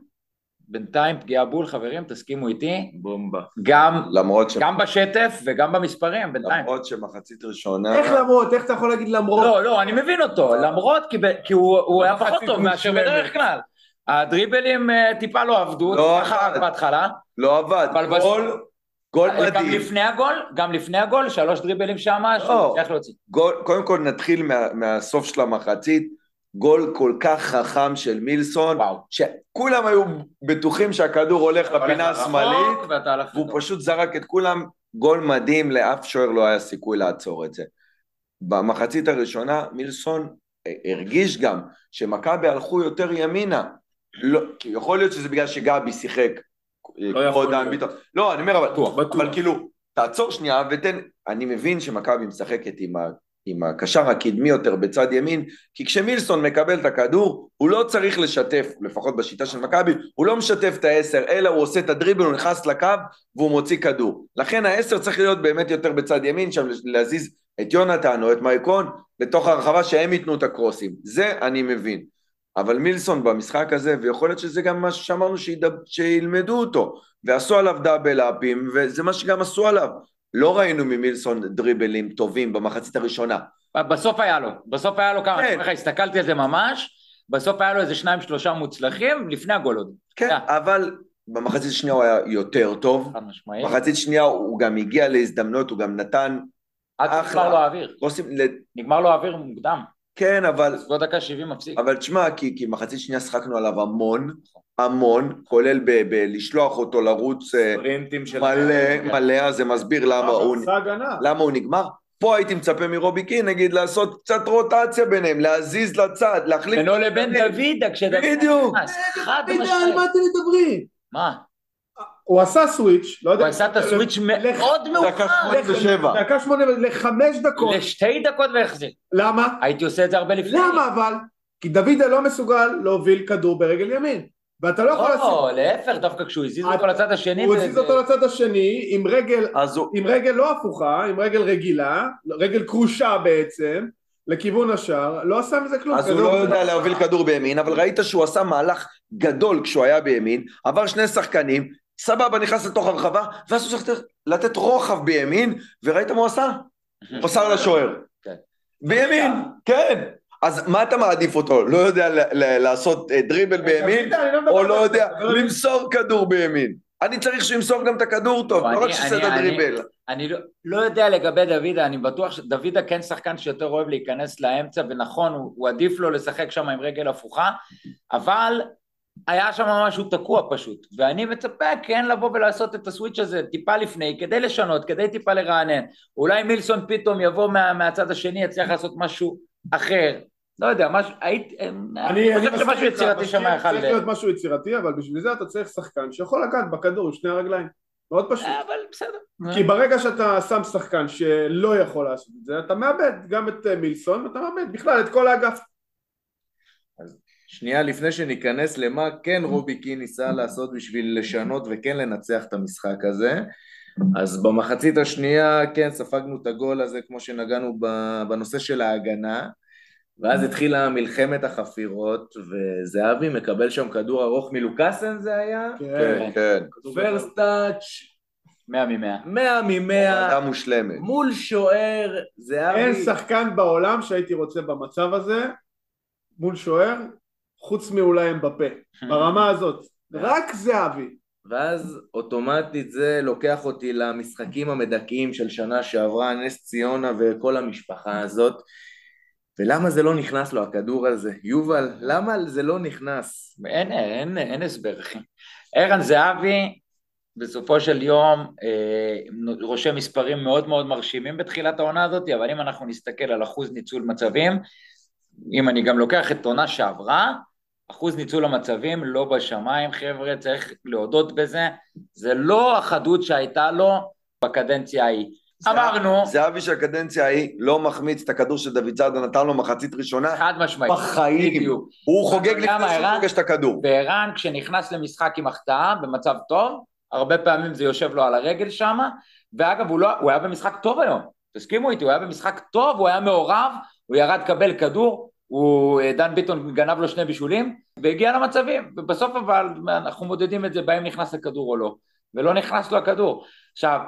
בינתיים פגיעה בול, חברים, תסכימו איתי, בומבה. גם, למרות ש... גם בשטף וגם במספרים, בינתיים. למרות שמחצית ראשונה... איך למרות? איך אתה יכול להגיד למרות? לא, לא, אני מבין אותו, למרות, כי, ב- כי הוא, הוא היה פחות טוב מאשר. בדרך כלל. הדריבלים אה, טיפה לא עבדו, לא עבד. בהתחלה. לא עבד, אבל בס- גול, גול גם מדהים. לפני הגול, גם לפני הגול, שלוש דריבלים שם, שהוא הצליח להוציא. גול, קודם כל נתחיל מה, מהסוף של המחצית, גול כל כך חכם של מילסון, וואו. שכולם היו בטוחים שהכדור הולך לפינה השמאלית, והוא. פשוט זרק את כולם, גול מדהים, לאף שוער לא היה סיכוי לעצור את זה. במחצית הראשונה מילסון אה, הרגיש גם שמכבי הלכו יותר ימינה, לא, כי יכול להיות שזה בגלל שגבי שיחק, לא יכול להיות. ביטון, לא, אני אומר, אבל, בטוח, בטוח. אבל כאילו, תעצור שנייה ותן, אני מבין שמכבי משחקת עם, ה, עם הקשר הקדמי יותר בצד ימין, כי כשמילסון מקבל את הכדור, הוא לא צריך לשתף, לפחות בשיטה של מכבי, הוא לא משתף את העשר, אלא הוא עושה את הדריבל, הוא נכנס לקו והוא מוציא כדור. לכן העשר צריך להיות באמת יותר בצד ימין, שם להזיז את יונתן או את מייקון לתוך הרחבה שהם ייתנו את הקרוסים. זה אני מבין. אבל מילסון במשחק הזה, ויכול להיות שזה גם משהו שאמרנו שידב, שילמדו אותו, ועשו עליו דאבל אפים, וזה מה שגם עשו עליו. לא ראינו ממילסון דריבלים טובים במחצית הראשונה. בסוף היה לו, בסוף היה לו כמה, כן. כן. הסתכלתי על זה ממש, בסוף היה לו איזה שניים שלושה מוצלחים, לפני הגול עוד. כן, היה. אבל במחצית השנייה הוא היה יותר טוב. חד משמעית. במחצית שנייה הוא גם הגיע להזדמנות, הוא גם נתן עד אחלה. נגמר לו האוויר. קרוסים, ל- נגמר לו האוויר מוקדם. כן, אבל בסביבות דקה 70 מפסיק. אבל תשמע, כי, כי מחצית שנייה שחקנו עליו המון, המון, כולל ב- בלשלוח אותו לרוץ אה. מלא, מלא, אז זה מסביר למה הוא. למה הוא נגמר. פה הייתי מצפה מרובי קין, נגיד, לעשות קצת רוטציה ביניהם, להזיז לצד, להחליף... בינו לבין דוידה, כשדוד בדיוק. נכנס. חד על משמעית. מה אתם מדברים? מה? הוא עשה סוויץ', לא יודע... הוא עשה את הסוויץ' מאוד דקה מאוחר. שמונים. דקה שמונה, לחמש דקות. לשתי דקות והחזיר. למה? הייתי עושה את זה הרבה לפני. למה אבל? כי דוידה לא מסוגל להוביל כדור ברגל ימין. ואתה לא יכול לשים... לא, להפך, דווקא כשהוא הזיז אותו אתה- לצד השני. הוא הזיז אותו לצד השני עם רגל. עם רגל לא הפוכה, עם רגל רגילה, רגל כרושה בעצם, לכיוון השער, לא עשה מזה כלום. אז הוא לא יודע להוביל כדור בימין, אבל ראית שהוא עשה מהלך גדול כשהוא היה בימין, עבר שני שחקנים, סבבה, נכנס לתוך הרחבה, ואז הוא צריך לתת רוחב בימין, וראית מה הוא עשה? (laughs) הוא מסר לשוער. כן. בימין, כן. אז מה אתה מעדיף אותו? לא יודע לעשות אה, דריבל בימין, אני לא או לא יודע למסור כדור בימין? אני צריך שהוא ימסור גם את הכדור טוב, לא רק שיעשה את אני- הדריבל. אני לא, לא יודע לגבי דוידה, אני בטוח שדוידה כן שחקן שיותר אוהב להיכנס לאמצע, ונכון, הוא עדיף לו לשחק שם עם רגל הפוכה, אבל היה שם משהו תקוע פשוט, ואני מצפה כן לבוא ולעשות את הסוויץ' הזה טיפה לפני, כדי לשנות, כדי טיפה לרענן. אולי מילסון פתאום יבוא מה, מהצד השני, יצליח לעשות משהו אחר. לא יודע, משהו, הייתי, אני חושב מסכים שמשהו יצירתי שם יכל... צריך להיות משהו יצירתי, אבל בשביל זה אתה צריך שחקן שיכול לגעת בכדור עם שני הרגליים. מאוד פשוט. אה, אבל בסדר. כי ברגע שאתה שם שחקן שלא יכול לעשות את זה, אתה מאבד גם את אה, מילסון, ואתה מאבד בכלל את כל האגף. שנייה לפני שניכנס למה כן רובי קין ניסה לעשות בשביל לשנות וכן לנצח את המשחק הזה אז במחצית השנייה כן ספגנו את הגול הזה כמו שנגענו בנושא של ההגנה ואז התחילה מלחמת החפירות וזהבי מקבל שם כדור ארוך מלוקאסן זה היה? כן, כן. פרסט טאץ' מאה ממאה. מאה ממאה הורדה מושלמת. מול שוער זהבי אין שחקן בעולם שהייתי רוצה במצב הזה מול שוער, חוץ מאולי אמבפה, (laughs) ברמה הזאת. רק זהבי. ואז אוטומטית זה לוקח אותי למשחקים המדכאים של שנה שעברה, נס ציונה וכל המשפחה הזאת. ולמה זה לא נכנס לו, הכדור הזה? יובל, למה זה לא נכנס? אין, אין, אין הסבר, אחי. ערן זהבי, בסופו של יום, אה, רושם מספרים מאוד מאוד מרשימים בתחילת העונה הזאת, אבל אם אנחנו נסתכל על אחוז ניצול מצבים, אם אני גם לוקח את עונה שעברה, אחוז ניצול המצבים לא בשמיים, חבר'ה, צריך להודות בזה. זה לא החדות שהייתה לו בקדנציה ההיא. אמרנו, זהבי של הקדנציה ההיא לא מחמיץ את הכדור שדוד זאדה נתן לו מחצית ראשונה חד משמעית. בחיים. בדיוק. הוא חוגג לפני שהוא? פוגש את הכדור. וערן כשנכנס למשחק עם החטאה במצב טוב, הרבה פעמים זה יושב לו על הרגל שם, ואגב הוא, לא, הוא היה במשחק טוב היום, תסכימו איתי, הוא היה במשחק טוב, הוא היה מעורב, הוא ירד לקבל כדור, הוא, דן ביטון גנב לו שני בישולים, והגיע למצבים, ובסוף אבל אנחנו מודדים את זה בהם נכנס הכדור או לא, ולא נכנס לו הכדור. עכשיו,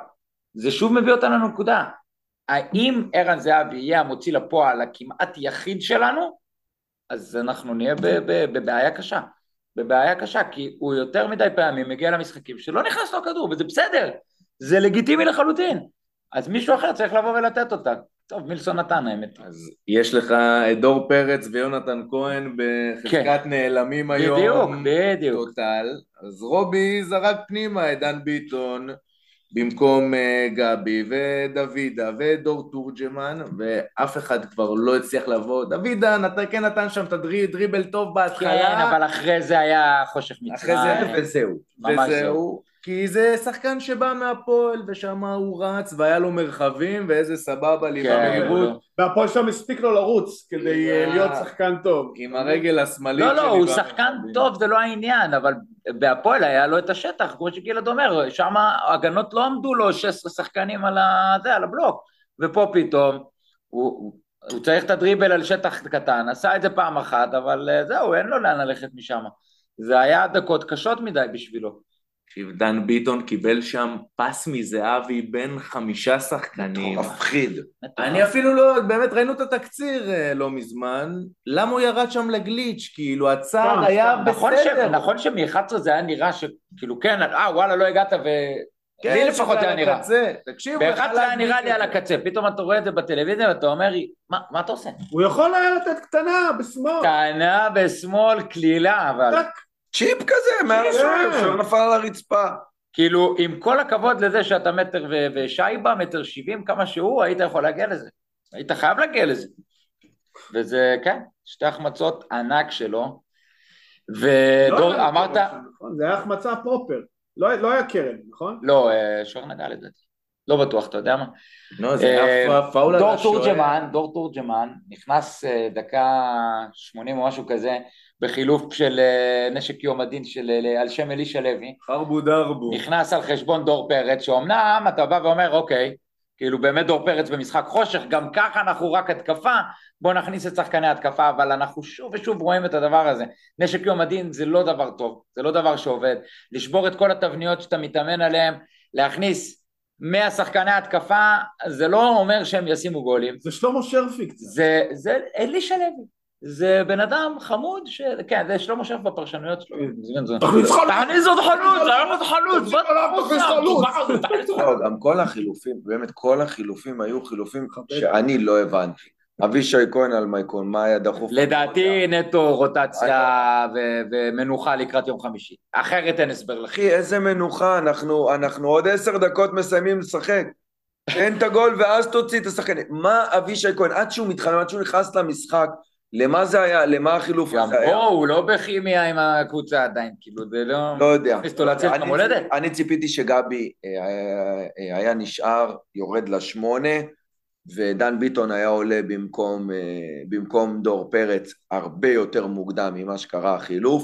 זה שוב מביא אותנו לנקודה, האם ערן זהבי יהיה המוציא לפועל הכמעט יחיד שלנו, אז אנחנו נהיה בבעיה קשה. בבעיה קשה, כי הוא יותר מדי פעמים מגיע למשחקים שלא נכנס לו הכדור, וזה בסדר, זה לגיטימי לחלוטין. אז מישהו אחר צריך לבוא ולתת אותה. טוב, מילסון נתן האמת. אז יש לך את דור פרץ ויונתן כהן בחזקת נעלמים היום. בדיוק, בדיוק. טוטל. אז רובי זרק פנימה את דן ביטון במקום אה, גבי ודוידה ודור תורג'מן ואף אחד כבר לא הצליח לבוא. דוידה נת, כן נתן שם את הדרי, דריבל טוב בהתחלה. כן, אבל אחרי זה היה חושך מצרים. אחרי זה וזהו. וזהו. כי זה שחקן שבא מהפועל, ושם הוא רץ, והיה לו מרחבים, ואיזה סבבה לי כן, במהירות. והפועל שם הספיק לו לרוץ כדי להיות שחקן טוב. עם הרגל השמאלית לא, לא, שלי הוא. שחקן טוב, זה לא העניין, אבל בהפועל היה לו את השטח, כמו שגלעד אומר, שם ההגנות לא עמדו לו 16 שחקנים על, ה... זה, על הבלוק, ופה פתאום הוא, הוא צריך את הדריבל על שטח קטן, עשה את זה פעם אחת, אבל אה, זהו, אין לו לאן ללכת משם. זה היה דקות קשות מדי בשבילו. תקשיב, דן ביטון קיבל שם פס מזהבי בין חמישה שחקנים. מפחיד. אני אפילו לא, באמת ראינו את התקציר אה, לא מזמן, למה הוא ירד שם לגליץ'? כאילו הצער סתם, היה. נכון. בסדר. נכון שמ-11 זה היה נראה שכאילו כן, אה וואלה לא הגעת ו... כן, לי לפחות היה נראה. הקצה. תקשיב, ב-11 הוא היה נראה לי על זה. הקצה, פתאום אתה רואה את זה בטלוויזיה ואתה אומר, מה, מה אתה עושה? הוא יכול היה לתת קטנה בשמאל. טענה בשמאל קלילה, אבל טק. צ'יפ כזה, מעל השוער, שלא נפל על הרצפה. כאילו עם כל הכבוד לזה שאתה מטר ו- ושייבה, מטר שבעים כמה שהוא, היית יכול להגיע לזה. היית חייב להגיע לזה. וזה, כן, שתי החמצות ענק שלו. ודור, לא אמרת, נכון? זה היה החמצה פרופר. לא לא היה קרן, נכון? לא, אה, שוער נגע לדעתי. לא בטוח, אתה יודע מה? לא, זה היה אה, פאול על דור השוער. תורג'מן, דור תורג'מן, נכנס אה, דקה 80 או משהו כזה, בחילוף של אה, נשק יום הדין של, אה, על שם אלישע לוי, חרבו דרבו. נכנס על חשבון דור פרץ, שאומנם אתה בא ואומר, אוקיי, כאילו באמת דור פרץ במשחק חושך, גם ככה אנחנו רק התקפה, בוא נכניס את שחקני ההתקפה, אבל אנחנו שוב ושוב רואים את הדבר הזה. נשק יום הדין זה לא דבר טוב, זה לא דבר שעובד. לשבור את כל התבניות שאתה מתאמן עליהן, להכניס 100 שחקני התקפה, זה לא אומר שהם ישימו גולים. זה שלמה שרפי קצת. זה, זה אלישע לוי. זה בן אדם חמוד, ש... כן, זה שלמה שרף בפרשנויות שלו. זה- זה- תכניס חלוץ. תכניס עוד חלוץ, תכניס חלוץ, תמשיך עליו, תכניס חלוץ. חלוץ. כל החילופים, באמת כל החילופים היו חילופים שאני לא הבנתי. אבישי כהן על מייקון, מה היה דחוף? לדעתי נטו רוטציה ו- ומנוחה לקראת יום חמישי. אחרת אין הסבר לך. אחי, איזה מנוחה, אנחנו, אנחנו עוד עשר דקות מסיימים לשחק. תן את הגול ואז תוציא את השחקנים. מה אבישי כהן, עד שהוא מתחמם, עד שהוא נכנס למשחק, למה זה היה, למה החילוף גם הזה היה? פה הוא לא בכימיה עם הקבוצה עדיין, כאילו זה לא... לא יודע. את אני- המולדת. אני ציפיתי שגבי אה, היה- אה, היה נשאר, יורד לשמונה, ודן ביטון היה עולה במקום, אה, במקום דור פרץ הרבה יותר מוקדם ממה שקרה החילוף.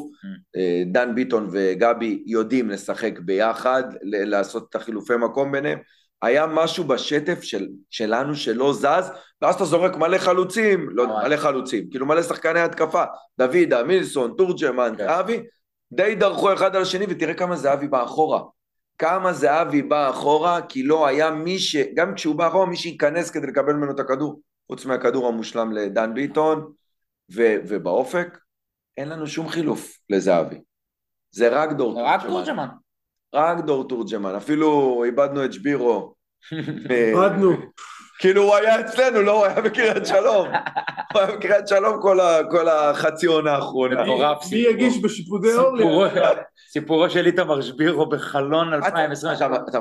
אה, דן ביטון וגבי יודעים לשחק ביחד, לעשות את החילופי מקום ביניהם. היה משהו בשטף של, שלנו שלא זז, ואז אתה זורק מלא חלוצים, לא יודע, ממש. מלא חלוצים, כאילו מלא שחקני התקפה, דוידה, מילסון, תורג'מן, כן. זהבי, די דרכו אחד על השני, ותראה כמה זהבי בא אחורה. כמה זהבי בא אחורה, כי לא היה מי ש... גם כשהוא בא אחורה, מי שייכנס כדי לקבל ממנו את הכדור, חוץ מהכדור המושלם לדן ביטון, ו... ובאופק, אין לנו שום חילוף לזהבי. זה רק דור רק תורג'מן. רק דור תורג'מן, אפילו איבדנו את שבירו. (laughs) אה, איבדנו. כאילו הוא היה אצלנו, לא, הוא היה בקריית שלום. הוא היה בקריית שלום כל החצי עונה האחרונה. מי. יגיש בשיפודי אורלי? סיפורו- של איתמר שבירו בחלון אתה- 2023. אתה.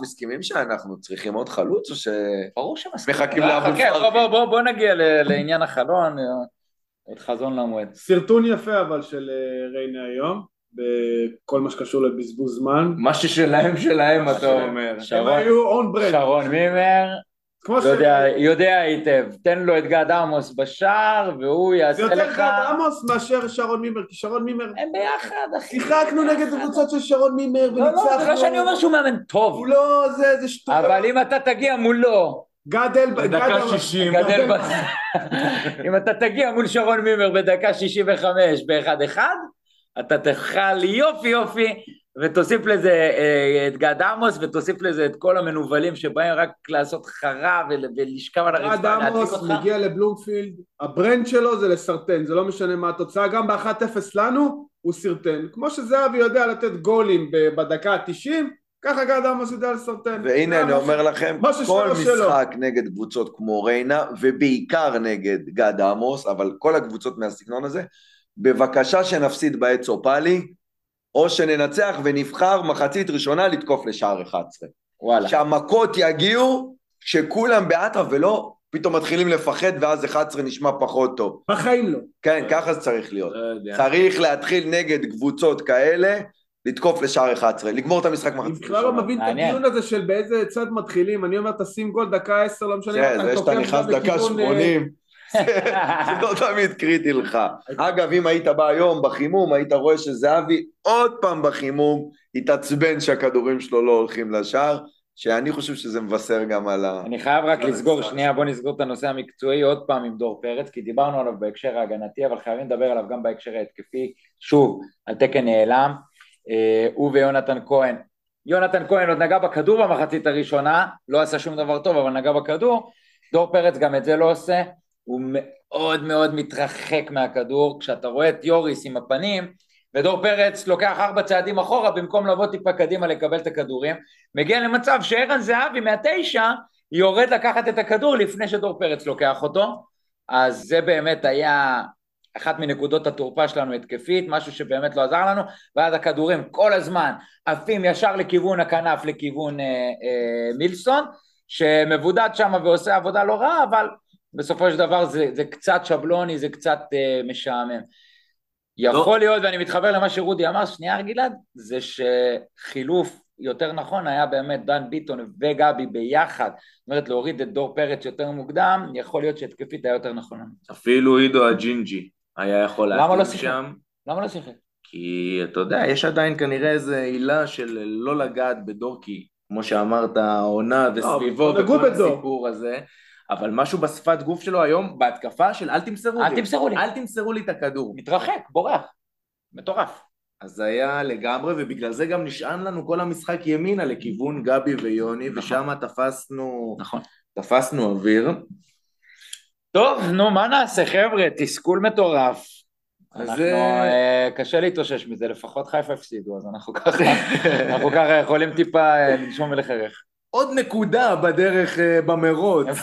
מסכימים שאנחנו צריכים עוד חלוץ, או ש... ברור שמסכים. מחכים אה, לאבו חכה, פארקי. בוא, נגיע לעניין החלון, אה, עוד חזון למועד. סרטון יפה אבל של אה, ריינה היום, בכל מה שקשור לבזבוז זמן. מה ששלהם שלהם, אתה. אומר. הם שרון, היו און ברנד. שרון מימר. יודע, יודע היטב, תן לו את גד עמוס בשער והוא זה יעשה יותר לך... גד עמוס מאשר שרון מימר, כי שרון מימר... הם ביחד, אחי. שיחקנו נגד קבוצות של שרון מימר לא, לא, זה לא שאני אומר וניצחנו. שהוא מאמן טוב, הוא לא, זה, זה שטויות. אבל אם אתה תגיע מולו, גד אל... בדקה גד- 60. גדל ב... אם אתה תגיע מול שרון מימר בדקה 65 ב-1-1, אתה תאכל יופי יופי, ותוסיף לזה אה, את גד עמוס, ותוסיף לזה את כל המנוולים שבאים רק לעשות חרא ול- ולשכב על גד הרצפה, עמוס אותך. מגיע לבלומפילד, הברנד שלו זה לסרטן, זה לא משנה מה התוצאה, גם ב-1-0 לנו הוא סרטן. כמו שזהבי יודע לתת גולים בדקה ה-90, ככה גד עמוס יודע לסרטן. והנה אני אומר לכם, כל שלו. משחק נגד קבוצות כמו ריינה, ובעיקר נגד גד עמוס, אבל כל הקבוצות מהסגנון הזה, בבקשה שנפסיד בעץ אופלי, או שננצח ונבחר מחצית ראשונה לתקוף לשער 11. וואלה. שהמכות יגיעו כשכולם באטרף ולא פתאום מתחילים לפחד ואז 11 נשמע פחות טוב. בחיים לא. כן, ככה זה צריך להיות. לא. צריך להתחיל נגד קבוצות כאלה, לתקוף לשער 11, לגמור את המשחק אני מחצית בכלל לא. מבין את. הדיון הזה של באיזה צד מתחילים, אני אומר תשים גול דקה עשר, לא משנה, זה אתה זה שאתה תוקף נכנס גם דקה בכיוון, אה, 80, זה לא תמיד קריטי לך. אגב, אם היית בא היום בחימום, היית רואה שזהבי עוד פעם בחימום התעצבן שהכדורים שלו לא הולכים לשער, שאני חושב שזה מבשר גם על ה... אני חייב רק לסגור. שנייה, בוא נסגור את הנושא המקצועי עוד פעם עם דור פרץ, כי דיברנו עליו בהקשר ההגנתי, אבל חייבים לדבר עליו גם בהקשר ההתקפי, שוב, על תקן נעלם, אה, הוא ויונתן כהן. יונתן כהן עוד נגע בכדור במחצית הראשונה, לא עשה שום דבר טוב, אבל נגע בכדור. דור פרץ גם את זה לא עושה, הוא מאוד מאוד מתרחק מהכדור, כשאתה רואה את יוריס עם הפנים, ודור פרץ לוקח ארבע צעדים אחורה במקום לבוא טיפה קדימה לקבל את הכדורים, מגיע למצב שערן זהבי מהתשע יורד לקחת את הכדור לפני שדור פרץ לוקח אותו, אז זה באמת היה אחת מנקודות התורפה שלנו התקפית, משהו שבאמת לא עזר לנו, ואז הכדורים כל הזמן עפים ישר לכיוון הכנף, לכיוון אה, אה, מילסון, שמבודד שם ועושה עבודה לא רעה, אבל בסופו של דבר זה, זה קצת שבלוני, זה קצת אה, משעמם. יכול להיות, ואני מתחבר למה שרודי אמר, שנייה גלעד, זה שחילוף יותר נכון היה באמת דן ביטון וגבי ביחד, זאת אומרת להוריד את דור פרץ יותר מוקדם, יכול להיות שהתקפית היה יותר. לנו. אפילו עידו הג'ינג'י היה יכול למה לא שיחק? שם, למה לא שיחק? כי אתה יודע, יש עדיין כנראה איזו עילה של לא לגעת בדור, כי כמו שאמרת, העונה וסביבו נגעו וכל. הסיפור הזה, אבל משהו בשפת גוף שלו היום, בהתקפה של אל תמסרו לי, אל תמסרו לי. אל תמסרו לי את הכדור. מתרחק, בורח. מטורף. אז זה היה לגמרי, ובגלל זה גם נשען לנו כל המשחק ימינה לכיוון גבי ויוני, ושם תפסנו, נכון. תפסנו אוויר. טוב, נו, מה נעשה, חבר'ה? תסכול מטורף. אז אנחנו, אה, קשה להתאושש מזה, לפחות חיפה הפסידו, אז אנחנו ככה, אנחנו ככה יכולים טיפה אה, לנשום ולחרך. עוד נקודה בדרך אה, במרוץ. (laughs)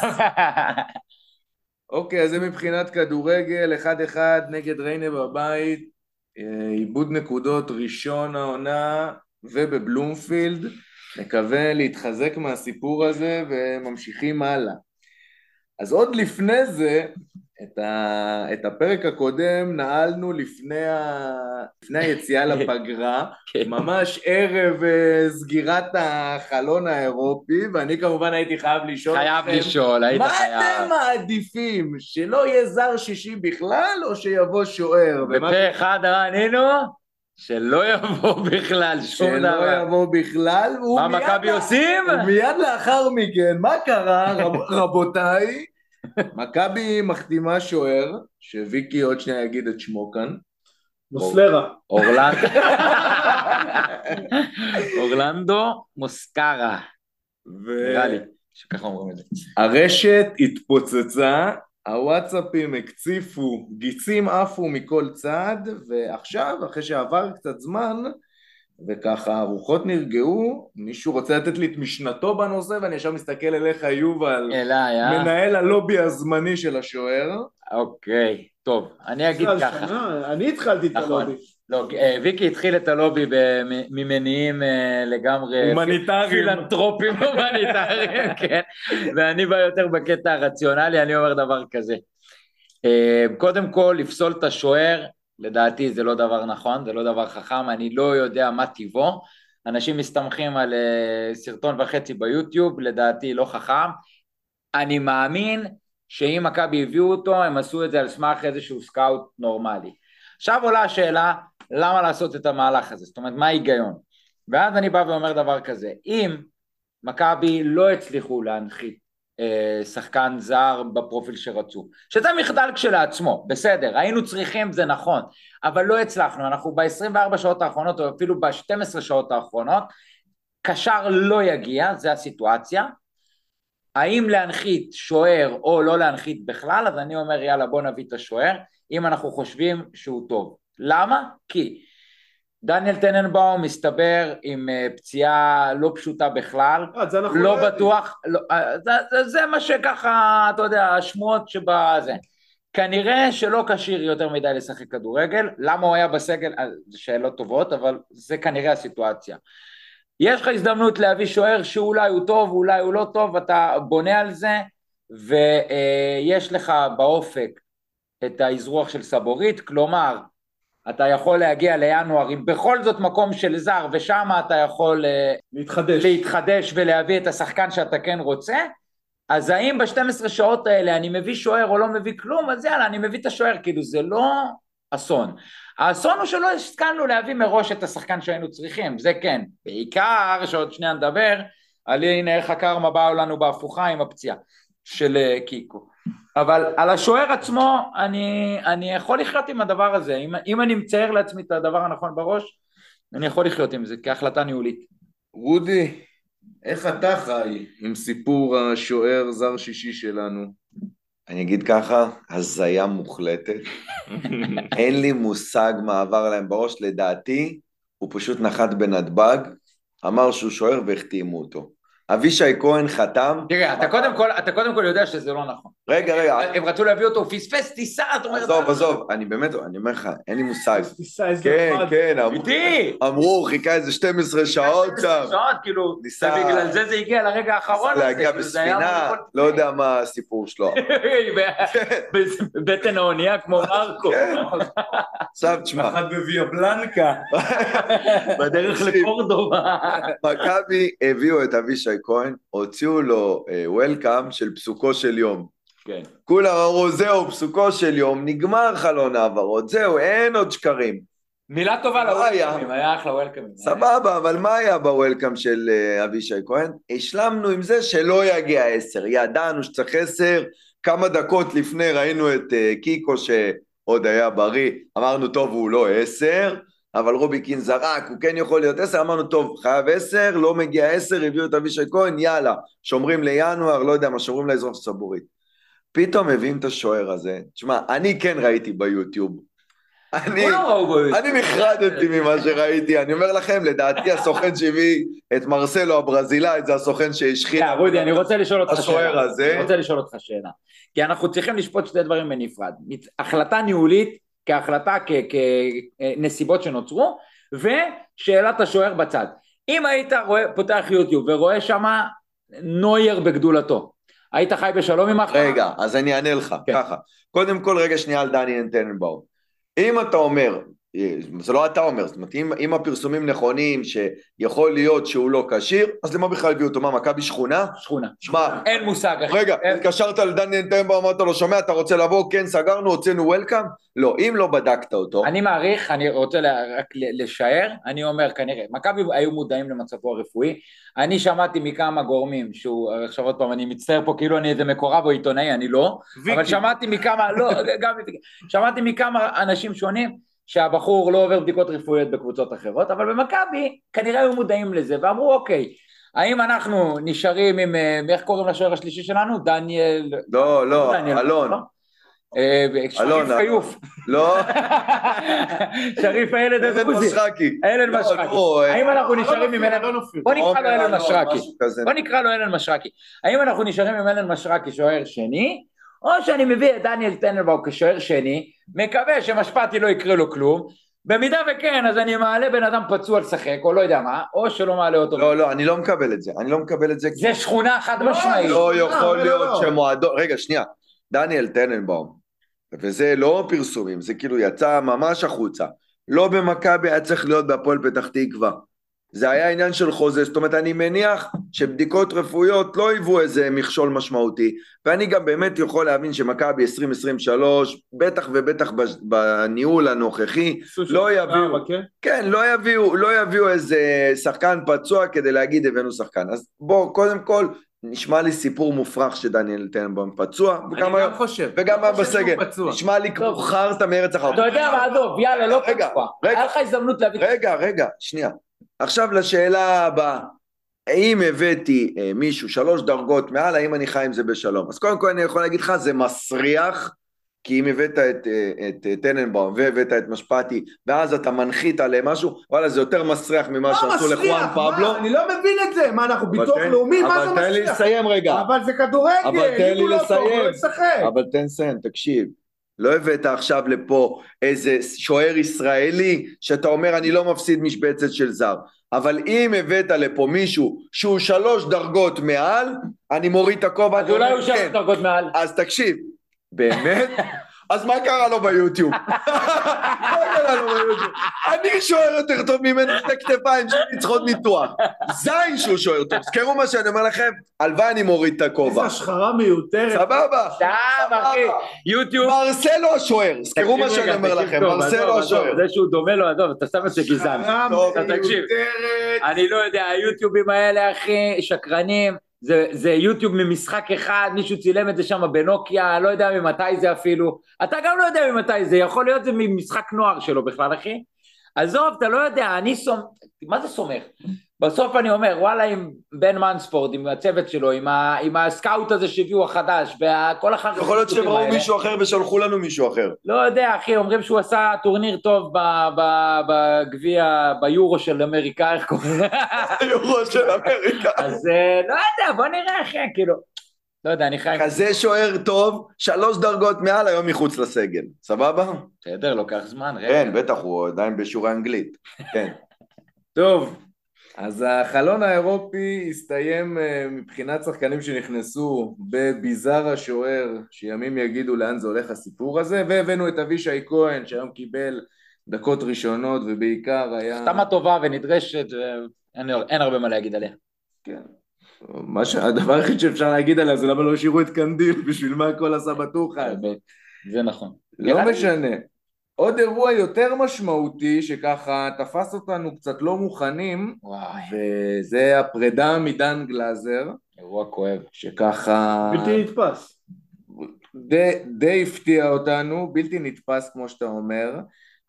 אוקיי, אז זה מבחינת כדורגל, 1-1 נגד ריינה בבית, אה, עיבוד נקודות ראשון העונה ובבלומפילד, נקווה להתחזק מהסיפור הזה וממשיכים הלאה. אז עוד לפני זה, את, ה, את הפרק הקודם נעלנו לפני, ה, לפני היציאה (laughs) לפגרה, כן. ממש ערב אה, סגירת החלון האירופי, ואני כמובן הייתי חייב לשאול חייב אתכם, לשאול, היית מה חייב. אתם מעדיפים? שלא יהיה זר שישי בכלל, או שיבוא שוער? ומה- ופה אחד ענינו, שלא יבוא בכלל שום שלא דבר. יבוא בכלל. מה מכבי עושים? ומיד לאחר מכן, מה קרה, רב, רבותיי? מכבי מחתימה שוער, שוויקי עוד שנייה יגיד את שמו כאן. מוסלרה. אורלנדו. אורלנדו מוסקרה, נראה לי שככה אומרים את זה. הרשת התפוצצה, הוואטסאפים הקציפו, גיצים עפו מכל צד, ועכשיו, אחרי שעבר קצת זמן, וככה הרוחות נרגעו, מישהו רוצה לתת לי את משנתו בנושא, ואני עכשיו מסתכל אליך, יובל, אליי, אה? מנהל הלובי הזמני של השוער. אוקיי, טוב, אני אגיד ככה. שנה, אני התחלתי את נכון. הלובי. לא, אה, ויקי התחיל את הלובי ממניעים אה, לגמרי הומניטריים. פילנטרופים (laughs) הומניטריים, כן, ואני בא יותר בקטע הרציונלי, אני אומר דבר כזה. אה, קודם כל, לפסול את השוער, לדעתי זה לא דבר נכון, זה לא דבר חכם, אני לא יודע מה טיבו. אנשים מסתמכים על אה, סרטון וחצי ביוטיוב, לדעתי לא חכם. אני מאמין שאם מכבי הביאו אותו, הם עשו את זה על סמך איזשהו סקאוט נורמלי. עכשיו עולה השאלה, למה לעשות את המהלך הזה? זאת אומרת, מה ההיגיון? ואז אני בא ואומר דבר כזה, אם מכבי לא הצליחו להנחית שחקן זר בפרופיל שרצו, שזה מחדל כשלעצמו, בסדר, היינו צריכים, זה נכון, אבל לא הצלחנו, אנחנו ב-24 שעות האחרונות, או אפילו ב-12 שעות האחרונות, קשר לא יגיע, זה הסיטואציה, האם להנחית שוער או לא להנחית בכלל, אז אני אומר יאללה בוא נביא את השוער, אם אנחנו חושבים שהוא טוב. למה? כי דניאל טננבאום מסתבר עם אה, פציעה לא פשוטה בכלל, אה, את זה אנחנו לא יודעים. בטוח, לא, אה, זה, זה, זה מה שככה, אתה יודע, השמועות שבזה. כנראה שלא כשיר יותר מדי לשחק כדורגל, למה הוא היה בסגל, זה שאלות טובות, אבל זה כנראה הסיטואציה. יש לך הזדמנות להביא שוער שאולי הוא טוב, אולי הוא לא טוב, אתה בונה על זה, ויש לך באופק את האזרוח של סבורית, כלומר, אתה יכול להגיע לינואר עם בכל זאת מקום של זר, ושם אתה יכול אה, להתחדש. להתחדש ולהביא את השחקן שאתה כן רוצה, אז האם ב-12 שעות האלה אני מביא שוער או לא מביא כלום, אז יאללה, אני מביא את השוער, כאילו זה לא אסון. האסון הוא שלא השכלנו להביא מראש את השחקן שהיינו צריכים, זה כן. בעיקר, שעוד שנייה נדבר, על הנה איך הקרמה באו לנו בהפוכה עם הפציעה של אה, קיקו. אבל על השוער עצמו, אני, אני יכול לחיות עם הדבר הזה. אם, אם אני מצייר לעצמי את הדבר הנכון בראש, אני יכול לחיות עם זה כהחלטה ניהולית. רודי, איך אתה חי עם סיפור השוער זר שישי שלנו? אני אגיד ככה, הזיה מוחלטת. (laughs) אין לי מושג מה עבר להם בראש, לדעתי, הוא פשוט נחת בנתב"ג, אמר שהוא שוער והחתימו אותו. אבישי כהן חתם, תראה, אתה קודם כל, אתה קודם כל יודע שזה לא נכון. רגע, רגע, הם רצו להביא אותו, הוא פספס טיסה, אתה אומר... עזוב, עזוב, אני באמת, אני אומר לך, אין לי מושג. תיסע איזה כן. כן, אמרו-! אמרו, חיכה איזה 12 שעות שם, שעות, כאילו, ניסה- ובגלל זה זה הגיע לרגע האחרון הזה, להגיע כאילו, בספינה, לא יודע מה הסיפור שלו. (laughs) ב- בבטן האונייה כמו מרקו. כן. עכשיו תשמע, נחת בוויה בלנקה. (laughs) בדרך. לקורדובה. מכבי הביאו את אבישי כהן, הוציאו לו וולקאם של פסוקו של יום. כן. כולם אמרו, זהו, פסוקו של יום, נגמר חלון העברות, זהו, אין עוד שקרים. מילה טובה. לוולקאמים, היה אחלה וולקאמים. סבבה, אבל מה היה בוולקאם של אה, אבישי כהן? השלמנו עם זה שלא יגיע עשר, ידענו שצריך עשר, כמה דקות לפני ראינו את אה, קיקו שעוד היה בריא, אמרנו טוב הוא לא עשר, אבל רובי קין זרק, הוא כן יכול להיות עשר, אמרנו טוב חייב עשר, לא מגיע עשר, הביאו את אבישי כהן, יאללה, שומרים לינואר, לא יודע מה, שומרים לאזרח סבורית. פתאום מביאים את השוער הזה, תשמע, אני כן ראיתי ביוטיוב, אני... אני נחרדתי ממה שראיתי, אני אומר לכם, לדעתי הסוכן שהביא את מרסלו הברזילאי, זה הסוכן שהשחית רגע, רודי, אני רוצה לשאול אותך שאלה. הזה. אני רוצה לשאול אותך שאלה. כי אנחנו צריכים לשפוט שתי דברים בנפרד. החלטה ניהולית כהחלטה, כנסיבות שנוצרו, ושאלת השוער בצד. אם היית רואה, פותח יוטיוב ורואה שמה נוייר בגדולתו, היית חי בשלום עם ההחלטה? רגע, אז אני אענה לך, כן. ככה. קודם כל, רגע שנייה על דניאל טננבאום. אם אתה אומר, אה, זה לא אתה אומר, זאת אומרת, אם, אם הפרסומים נכונים שיכול להיות שהוא לא כשיר, אז למה בכלל הביאו אותו? מה, מכבי שכונה? שכונה. שמע, אין מושג. אחי. רגע, אין- התקשרת לדניאל טננבאום, אמרת לו, שומע, אתה רוצה לבוא? כן, סגרנו, הוצאנו וולקאם? לא, אם לא בדקת אותו, אני מעריך, אני רוצה לה- רק ל- לשער, אני אומר כנראה, מכבי היו מודעים למצבו הרפואי, אני שמעתי מכמה גורמים, שהוא, עכשיו עוד פעם, אני מצטער פה כאילו אני איזה מקורב או עיתונאי, אני לא, אבל שמעתי מכמה, לא, גם, שמעתי מכמה אנשים שונים, שהבחור לא עובר בדיקות רפואיות בקבוצות אחרות, אבל במכבי כנראה היו מודעים לזה, ואמרו אוקיי, האם אנחנו נשארים עם, אה, איך קוראים לשוער השלישי שלנו? דניאל... לא, לא, דניאל, אלון, לא? אה, שריף אלון, כיוף. לא, (laughs) שריף הילד איזה הדרוזי. משחקי. אלן לא, משרקי. אה, האם אנחנו נשארים עם אלן... בוא נקרא לו עומר אלן משרקי. כזה. בוא נקרא לו אלן משרקי. האם אנחנו נשארים עם אלן משרקי שוער שני, או שאני מביא את דניאל טננבאום כשוער שני, מקווה שמשפטי לא יקרה לו כלום, במידה וכן, אז אני מעלה בן אדם פצוע לשחק, או לא יודע מה, או שלא מעלה אותו. לא, לא, אני לא מקבל את זה, אני לא מקבל את זה. זה שכונה חד משמעית. לא לא, יכול לא, להיות לא. שמועדון, רגע, שנייה, דניאל טננבאום, וזה לא פרסומים, זה כאילו יצא ממש החוצה, לא במכבי היה צריך להיות בהפועל פתח תקווה. זה היה עניין של חוזה, זאת אומרת, אני מניח שבדיקות רפואיות לא היוו איזה מכשול משמעותי, ואני גם באמת יכול להבין שמכבי 2023, בטח ובטח בניהול הנוכחי, לא יביאו, כן? כן, לא יביאו, לא יביאו איזה שחקן פצוע כדי להגיד הבאנו שחקן. אז בוא, קודם כל, נשמע לי סיפור מופרך שדניאל טננבאום פצוע, וגם היה- חושב. וגם היה בסגל. נשמע לי כמו חרטא מארץ אתה החרטא. יודע מה, עזוב, יאללה, לא פצוע. רגע. היה לך הזדמנות להביא... רגע, רגע, שנייה. עכשיו לשאלה הבאה. האם הבאתי אה, מישהו שלוש דרגות מעל, האם אני חי עם זה בשלום? אז קודם כל אני יכול להגיד לך, זה מסריח, כי אם הבאת את, אה, את אה, טננבאום והבאת את משפטי, ואז אתה מנחית עליהם משהו, וואלה, זה יותר מסריח ממה שעשו לחואן פבלו. אני לא מבין את זה, מה אנחנו ביטוח תן- לאומי, מה זה אבל תן לי מסריח? לסיים רגע. אבל זה כדורגל, אבל תן לי לא לסיים. לא. אבל תן לסיים, תקשיב. לא הבאת עכשיו לפה איזה שוער ישראלי שאתה אומר אני לא מפסיד משבצת של זר. אבל אם הבאת לפה מישהו שהוא שלוש דרגות מעל, אני מוריד את הכובע. אז אולי הוא כן. שלוש דרגות מעל. אז תקשיב, באמת, (laughs) אז מה קרה לו ביוטיוב? (laughs) מה קרה לו ביוטיוב? אני שוער יותר טוב ממנו שתי כתפיים צריך עוד ניתוח. זין שהוא שוער טוב. זכרו מה שאני אומר לכם, הלוואי אני מוריד את איזה הכובע. השחרה מיותרת. סבבה. סתם, אחי, יוטיוב... מרסלו השוער, זכרו מה שאני אומר לכם, מרסלו השוער. זה שהוא דומה לו, עזוב, אתה סתם עושה גזען. תקשיב. מיותרת. אני לא יודע, היוטיובים האלה, אחי, שקרנים. זה, זה יוטיוב ממשחק אחד, מישהו צילם את זה שם בנוקיה, לא יודע ממתי זה אפילו. אתה גם לא יודע ממתי זה, יכול להיות זה ממשחק נוער שלו בכלל, אחי. עזוב, אתה לא יודע, אני סומך, מה זה סומך? בסוף אני אומר, וואלה, עם בן מנספורד, עם הצוות שלו, עם, ה, עם הסקאוט הזה שהביאו החדש, וכל החרדים יכול להיות שהם ראו מישהו אחר ושלחו לנו מישהו אחר. לא יודע, אחי, אומרים שהוא עשה טורניר טוב ב- ב- בגביע, ביורו של אמריקה, איך קוראים? (laughs) יורו של אמריקה. אז אה, לא יודע, בוא נראה, אחי, כאילו, לא יודע, אני חי... כזה שוער טוב, שלוש דרגות מעל היום מחוץ לסגל. סבבה? בסדר, לוקח זמן, רגע. כן, בטח, הוא עדיין בשיעורי אנגלית. כן. (laughs) טוב, אז החלון האירופי הסתיים אה, מבחינת שחקנים שנכנסו בביזאר השוער, שימים יגידו לאן זה הולך הסיפור הזה, והבאנו את אבישי כהן, שהיום קיבל דקות ראשונות, ובעיקר היה... החתמה טובה ונדרשת, ואין אין הרבה מה להגיד עליה. כן. מה ש... הדבר היחיד שאפשר להגיד עליה זה למה לא השאירו את קנדיל, בשביל מה הכל הסבתוכה. זה נכון. לא משנה. עוד אירוע יותר משמעותי שככה תפס אותנו קצת לא מוכנים וואי, וזה הפרידה מדן גלאזר אירוע כואב. שככה בלתי נתפס. די, די הפתיע אותנו, בלתי נתפס כמו שאתה אומר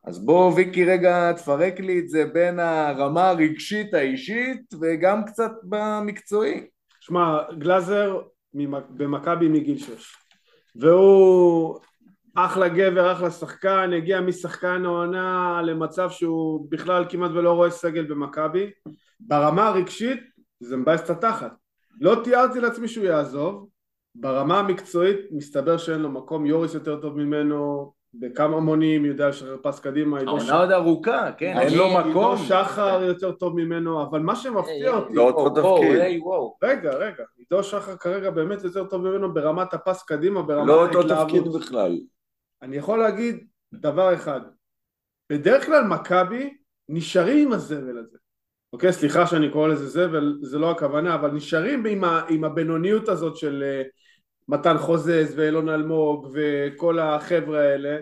אז בוא ויקי רגע תפרק לי את זה בין הרמה הרגשית האישית וגם קצת במקצועי שמע, גלאזר במכבי מגיל שש. והוא אחלה גבר, אחלה שחקן, הגיע משחקן העונה למצב שהוא בכלל כמעט ולא רואה סגל במכבי. ברמה הרגשית זה מבאס את התחת. לא תיארתי לעצמי שהוא יעזוב. ברמה המקצועית מסתבר שאין לו מקום, יוריס יותר טוב ממנו, בכמה מונים, יודע לשחרר פס קדימה, עידו העונה עוד ארוכה, כן, אין לו עידו מקום שחר יותר טוב ממנו, אבל מה שמפתיע אותי, לא אותו תפקיד. רגע, רגע, עידו שחר כרגע באמת יותר טוב ממנו ברמת הפס קדימה, ברמת לא אותו ההתלהבות. תפקיד בכלל. אני יכול להגיד דבר אחד, בדרך כלל מכבי נשארים עם הזבל הזה. אוקיי, סליחה שאני קורא לזה זבל, זה לא הכוונה, אבל נשארים עם, ה, עם הבינוניות הזאת של אה, מתן חוזז ואילון אלמוג וכל החבר'ה האלה,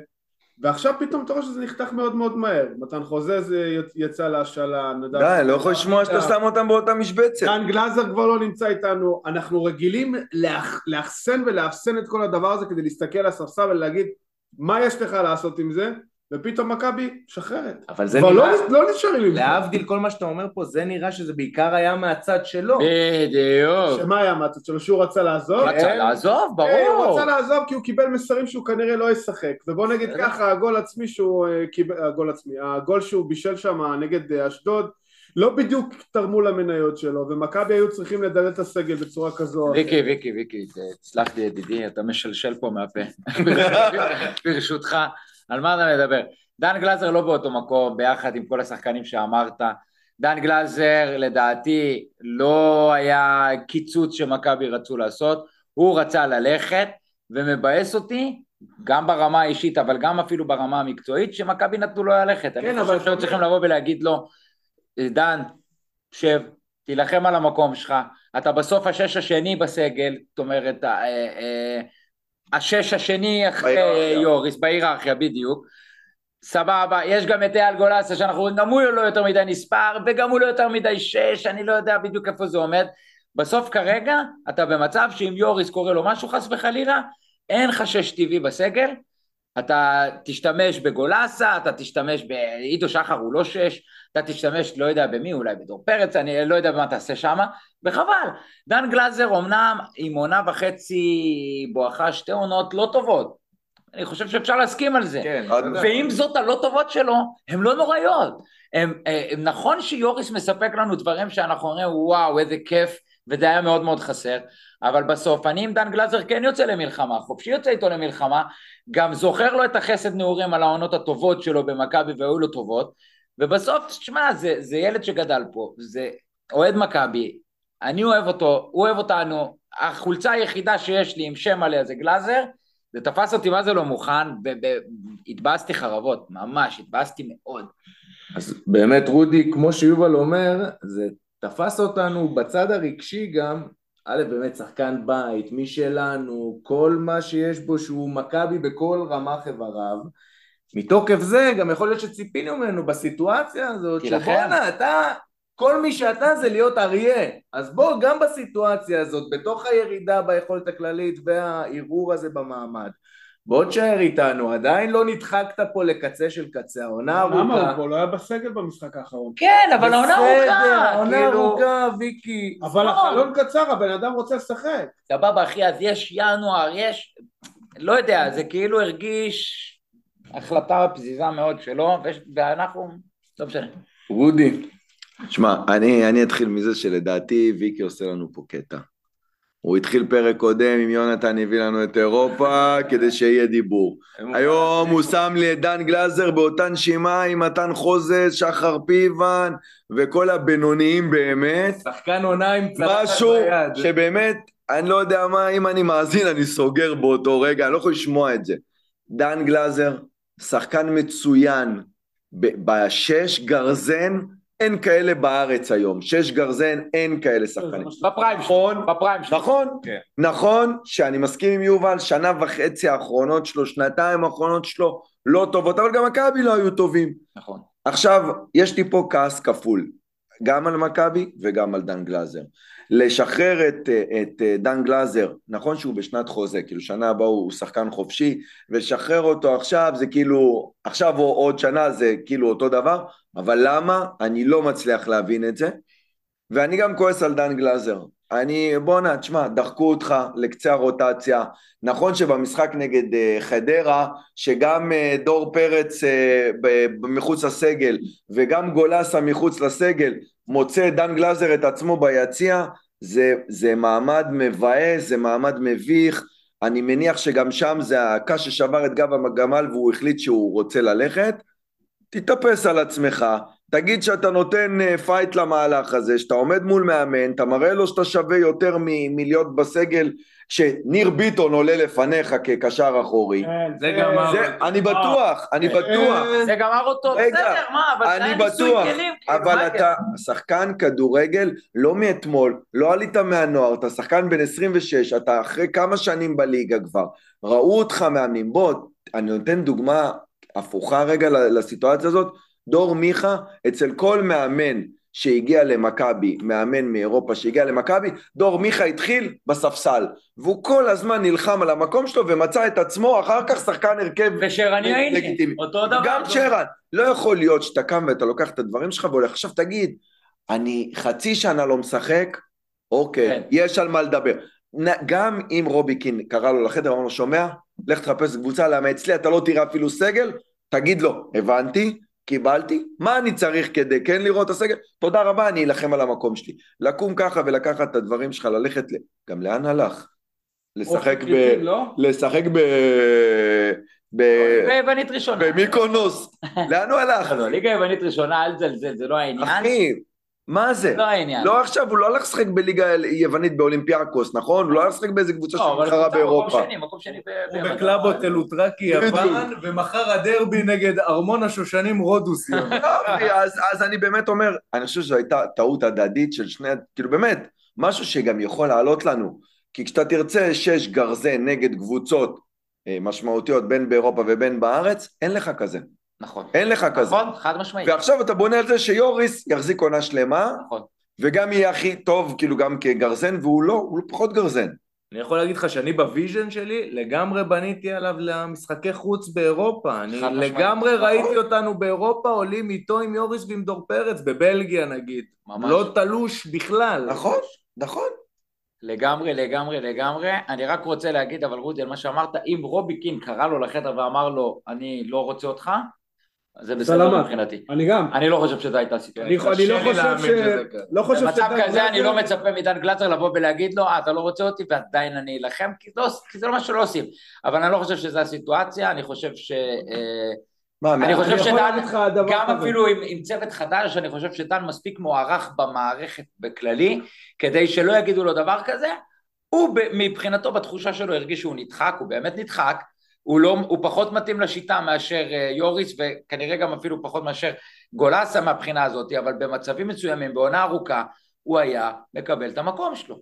ועכשיו פתאום אתה רואה שזה נחתך מאוד מאוד מהר. מתן חוזז אה, יצא להשאלה, נדב... די, לא יכול לשמוע שאתה שם אותם באותה משבצת. דן גלאזר כבר לא נמצא איתנו, אנחנו רגילים לאח, לאחסן ולאפסן את כל הדבר הזה כדי להסתכל על הספסל ולהגיד מה יש לך לעשות עם זה, ופתאום מכבי משחררת. אבל זה כבר נראה, לא, לא נשארים עם זה. להבדיל כל מה שאתה אומר פה, זה נראה שזה בעיקר היה מהצד שלו בדיוק. שמה היה מהצד שלו? שהוא רצה לעזוב? רצה לעזוב, אה, הוא ברור. רצה לעזוב כי הוא קיבל מסרים שהוא כנראה לא ישחק ובוא נגיד. ככה הגול עצמי שהוא אה, קיבל, הגול עצמי, הגול שהוא בישל שם נגד אה, אשדוד לא בדיוק תרמו למניות שלו ומכבי היו צריכים לדלל את הסגל בצורה כזו. ויקי, ויקי, ויקי, תסלח לי ידידי, אתה משלשל פה מהפה. (laughs) ברשותך, על מה אתה מדבר? דן גלזר לא באותו מקום, ביחד עם כל השחקנים שאמרת. דן גלזר, לדעתי, לא היה קיצוץ שמכבי רצו לעשות, הוא רצה ללכת, ומבאס אותי, גם ברמה האישית, אבל גם אפילו ברמה המקצועית, שמכבי נתנו לו ללכת. כן, אני חושב שהיו צריכים לבוא ולהגיד לו, דן, שב, תילחם על המקום שלך, אתה בסוף השש השני בסגל, זאת אומרת, אה, אה, השש השני אחרי. יוריס, בהיררכיה בדיוק, סבבה, יש גם את אייל גולסה שאנחנו רואים, גם הוא לא יותר מדי נספר, וגם הוא לא יותר מדי שש, אני לא יודע בדיוק איפה זה עומד. בסוף כרגע, אתה במצב שאם יוריס קורא לו משהו חס וחלילה, אין לך שש טבעי בסגל, אתה תשתמש בגולסה, אתה תשתמש בעידו שחר הוא לא שש, אתה תשתמש, לא יודע במי, אולי בדור פרץ, אני לא יודע במה תעשה שמה, וחבל. דן גלזר אמנם עם עונה וחצי בואכה שתי עונות לא טובות, אני חושב שאפשר להסכים על זה. כן. ועם זאת הלא טובות שלו, הן לא נוראיות. הם, אה, הם, נכון שיוריס מספק לנו דברים שאנחנו אומרים וואו איזה כיף וזה היה מאוד מאוד חסר, אבל בסוף אני עם דן גלזר כן יוצא למלחמה, חופשי יוצא איתו למלחמה, גם זוכר לו את החסד נעורים על העונות הטובות שלו במכבי והיו לו טובות, ובסוף, תשמע, זה, זה ילד שגדל פה, זה אוהד מכבי, אני אוהב אותו, הוא אוהב אותנו, החולצה היחידה שיש לי עם שם עליה זה גלאזר, זה תפס אותי מה זה לא מוכן, והתבאסתי חרבות, ממש, התבאסתי מאוד. אז באמת רודי, כמו שיובל אומר, זה תפס אותנו בצד הרגשי גם, א', באמת שחקן בית, מי שלנו, כל מה שיש בו שהוא מכבי בכל רמ"ח איבריו. מתוקף זה גם יכול להיות שציפינו ממנו בסיטואציה הזאת, שבואנה, אתה, כל מי שאתה זה להיות אריה. אז בוא, גם בסיטואציה הזאת, בתוך הירידה ביכולת הכללית והערעור הזה במעמד, בוא תשאר איתנו, עדיין לא נדחקת פה לקצה של קצה, העונה ארוכה. למה? הוא כבר לא היה בסגל במשחק האחרון. כן, אבל העונה ארוכה. בסדר, העונה כאילו- ארוכה, ויקי. אבל החלון קצר, הבן אדם רוצה לשחק. סבבה, אחי, אז יש ינואר, יש... לא יודע, זה כאילו הרגיש החלטה פזיזה מאוד שלו, ויש- ואנחנו... לא משנה. רודי, שמע, אני, אני אתחיל מזה שלדעתי ויקי עושה לנו פה קטע. הוא התחיל פרק קודם עם יונתן הביא לנו את אירופה כדי שיהיה דיבור. היום הוא שם לי את דן גלזר באותה נשימה עם מתן חוזז, שחר פיבן וכל הבינוניים באמת. שחקן עונה עם צלחת משהו ביד. שבאמת, אני לא יודע מה, אם אני מאזין אני סוגר באותו רגע, אני לא יכול לשמוע את זה. דן גלזר, שחקן מצוין, בשש גרזן, אין כאלה בארץ היום. שש גרזן, אין כאלה שחקנים. בפריים נכון, שלו, בפריים שלו. נכון, כן. נכון שאני מסכים עם יובל, שנה וחצי האחרונות שלו, שנתיים האחרונות שלו, לא טובות, אבל גם מכבי לא היו טובים. נכון. עכשיו, יש לי פה כעס כפול, גם על מכבי וגם על דן גלאזר. לשחרר את, את דן גלאזר, נכון שהוא בשנת חוזה, כאילו שנה הבאה הוא שחקן חופשי, ולשחרר אותו עכשיו זה כאילו, עכשיו או עוד שנה זה כאילו אותו דבר, אבל למה? אני לא מצליח להבין את זה. ואני גם כועס על דן גלאזר. אני, בואנה, תשמע, דחקו אותך לקצה הרוטציה. נכון שבמשחק נגד uh, חדרה, שגם uh, דור פרץ uh, מחוץ לסגל וגם גולסה מחוץ לסגל, מוצא דן גלאזר את עצמו ביציע, זה, זה מעמד מבאס, זה מעמד מביך. אני מניח שגם שם זה הקש ששבר את גב הגמל והוא החליט שהוא רוצה ללכת. תתאפס על עצמך, תגיד שאתה נותן אה, fight למהלך הזה, שאתה עומד מול מאמן, אתה מראה לו שאתה שווה יותר מלהיות בסגל, שניר ביטון עולה לפניך כקשר אחורי. כן, זה גמר. אני בטוח, אני בטוח, זה גמר אותו, בסדר, מה, אבל זה אני היה ניסוי כלים. כאילו, אבל אתה שחקן כדורגל לא מאתמול, לא עלית מהנוער, אתה שחקן בן 26, אתה אחרי כמה שנים בליגה כבר, ראו אותך מאמנים, בוא, אני נותן דוגמה הפוכה רגע לסיטואציה הזאת, דור מיכה, אצל כל מאמן שהגיע למכבי, מאמן מאירופה שהגיע למכבי, דור מיכה התחיל בספסל, והוא כל הזמן נלחם על המקום שלו ומצא את עצמו אחר כך שחקן הרכב ושרני הייני. אותו דבר. גם שרן, לא יכול להיות שאתה קם ואתה לוקח את הדברים שלך והולך, עכשיו תגיד, אני חצי שנה לא משחק, אוקיי, כן. יש על מה לדבר. גם אם רובי קין קרא לו לחדר, אמר לו, שומע? לך תחפש קבוצה, למה אצלי אתה לא תראה אפילו סגל? תגיד לו, הבנתי, קיבלתי, מה אני צריך כדי כן לראות את הסגל? תודה רבה, אני אלחם על המקום שלי. לקום ככה ולקחת את הדברים שלך, ללכת, ל... גם לאן הלך? לשחק ב... אופק לא? לשחק ב... ב... ראשונה. במיקונוס. לאן הוא הלך? (laughs) לא, ליגה יוונית ראשונה, אל תזלזל, זה לא העניין. אחי, מה זה? לא העניין. לא עכשיו, הוא לא הלך לשחק בליגה יוונית באולימפיאקוס, נכון? הוא לא הלך לשחק באיזה קבוצה לא, שמתחרה באירופה. מקום שני, מקום שני ב- הוא. בקלאבות אלוטרקי יוון, ומחר הדרבי נגד ארמון השושנים רודוס. (laughs) אז, אז אני באמת אומר, אני חושב שזו הייתה טעות הדדית של שני, כאילו באמת, משהו שגם יכול לעלות לנו. כי כשאתה תרצה שש גרזן נגד קבוצות אה, משמעותיות בין באירופה ובין בארץ, אין לך כזה. נכון. אין לך כזה. נכון, חד משמעית. ועכשיו אתה בונה על זה שיוריס יחזיק עונה שלמה, נכון. וגם יהיה הכי טוב, כאילו גם כגרזן, והוא לא, הוא פחות גרזן. אני יכול להגיד לך שאני ב vision שלי לגמרי בניתי עליו למשחקי חוץ באירופה. אני. לגמרי נכון. ראיתי אותנו באירופה עולים איתו עם יוריס ועם דור פרץ, בבלגיה נגיד. ממש. לא תלוש בכלל. נכון, נכון. לגמרי, לגמרי, לגמרי. אני רק רוצה להגיד, אבל רודי, על מה שאמרת, אם רובי קין קרא לו לחדר ואמר לו, אני לא רוצה אותך, זה בסדר. מבחינתי. אני גם. אני לא חושב שזו הייתה סיטואציה. אני אני לא חושב ש... ככה. לא חושב במצב שדן כזה אני לא מצפה מדן גלצר לבוא ולהגיד לו, אה, אתה לא רוצה אותי ועדיין אני אלחם, כי, לא, כי זה לא מה שלא עושים. אבל אני לא חושב שזו הסיטואציה, אני חושב ש... אה, מה, אני חושב שדן, גם. אפילו עם, עם צוות חדש, אני חושב שדן מספיק מוערך במערכת בכללי, כדי שלא יגידו לו דבר כזה. הוא מבחינתו, בתחושה שלו, הרגיש שהוא נדחק, הוא באמת נדחק, הוא, לא, הוא פחות מתאים לשיטה מאשר אה, יוריס, וכנראה גם אפילו פחות מאשר גולסה מהבחינה הזאת, אבל במצבים מסוימים, בעונה ארוכה, הוא היה מקבל את המקום שלו.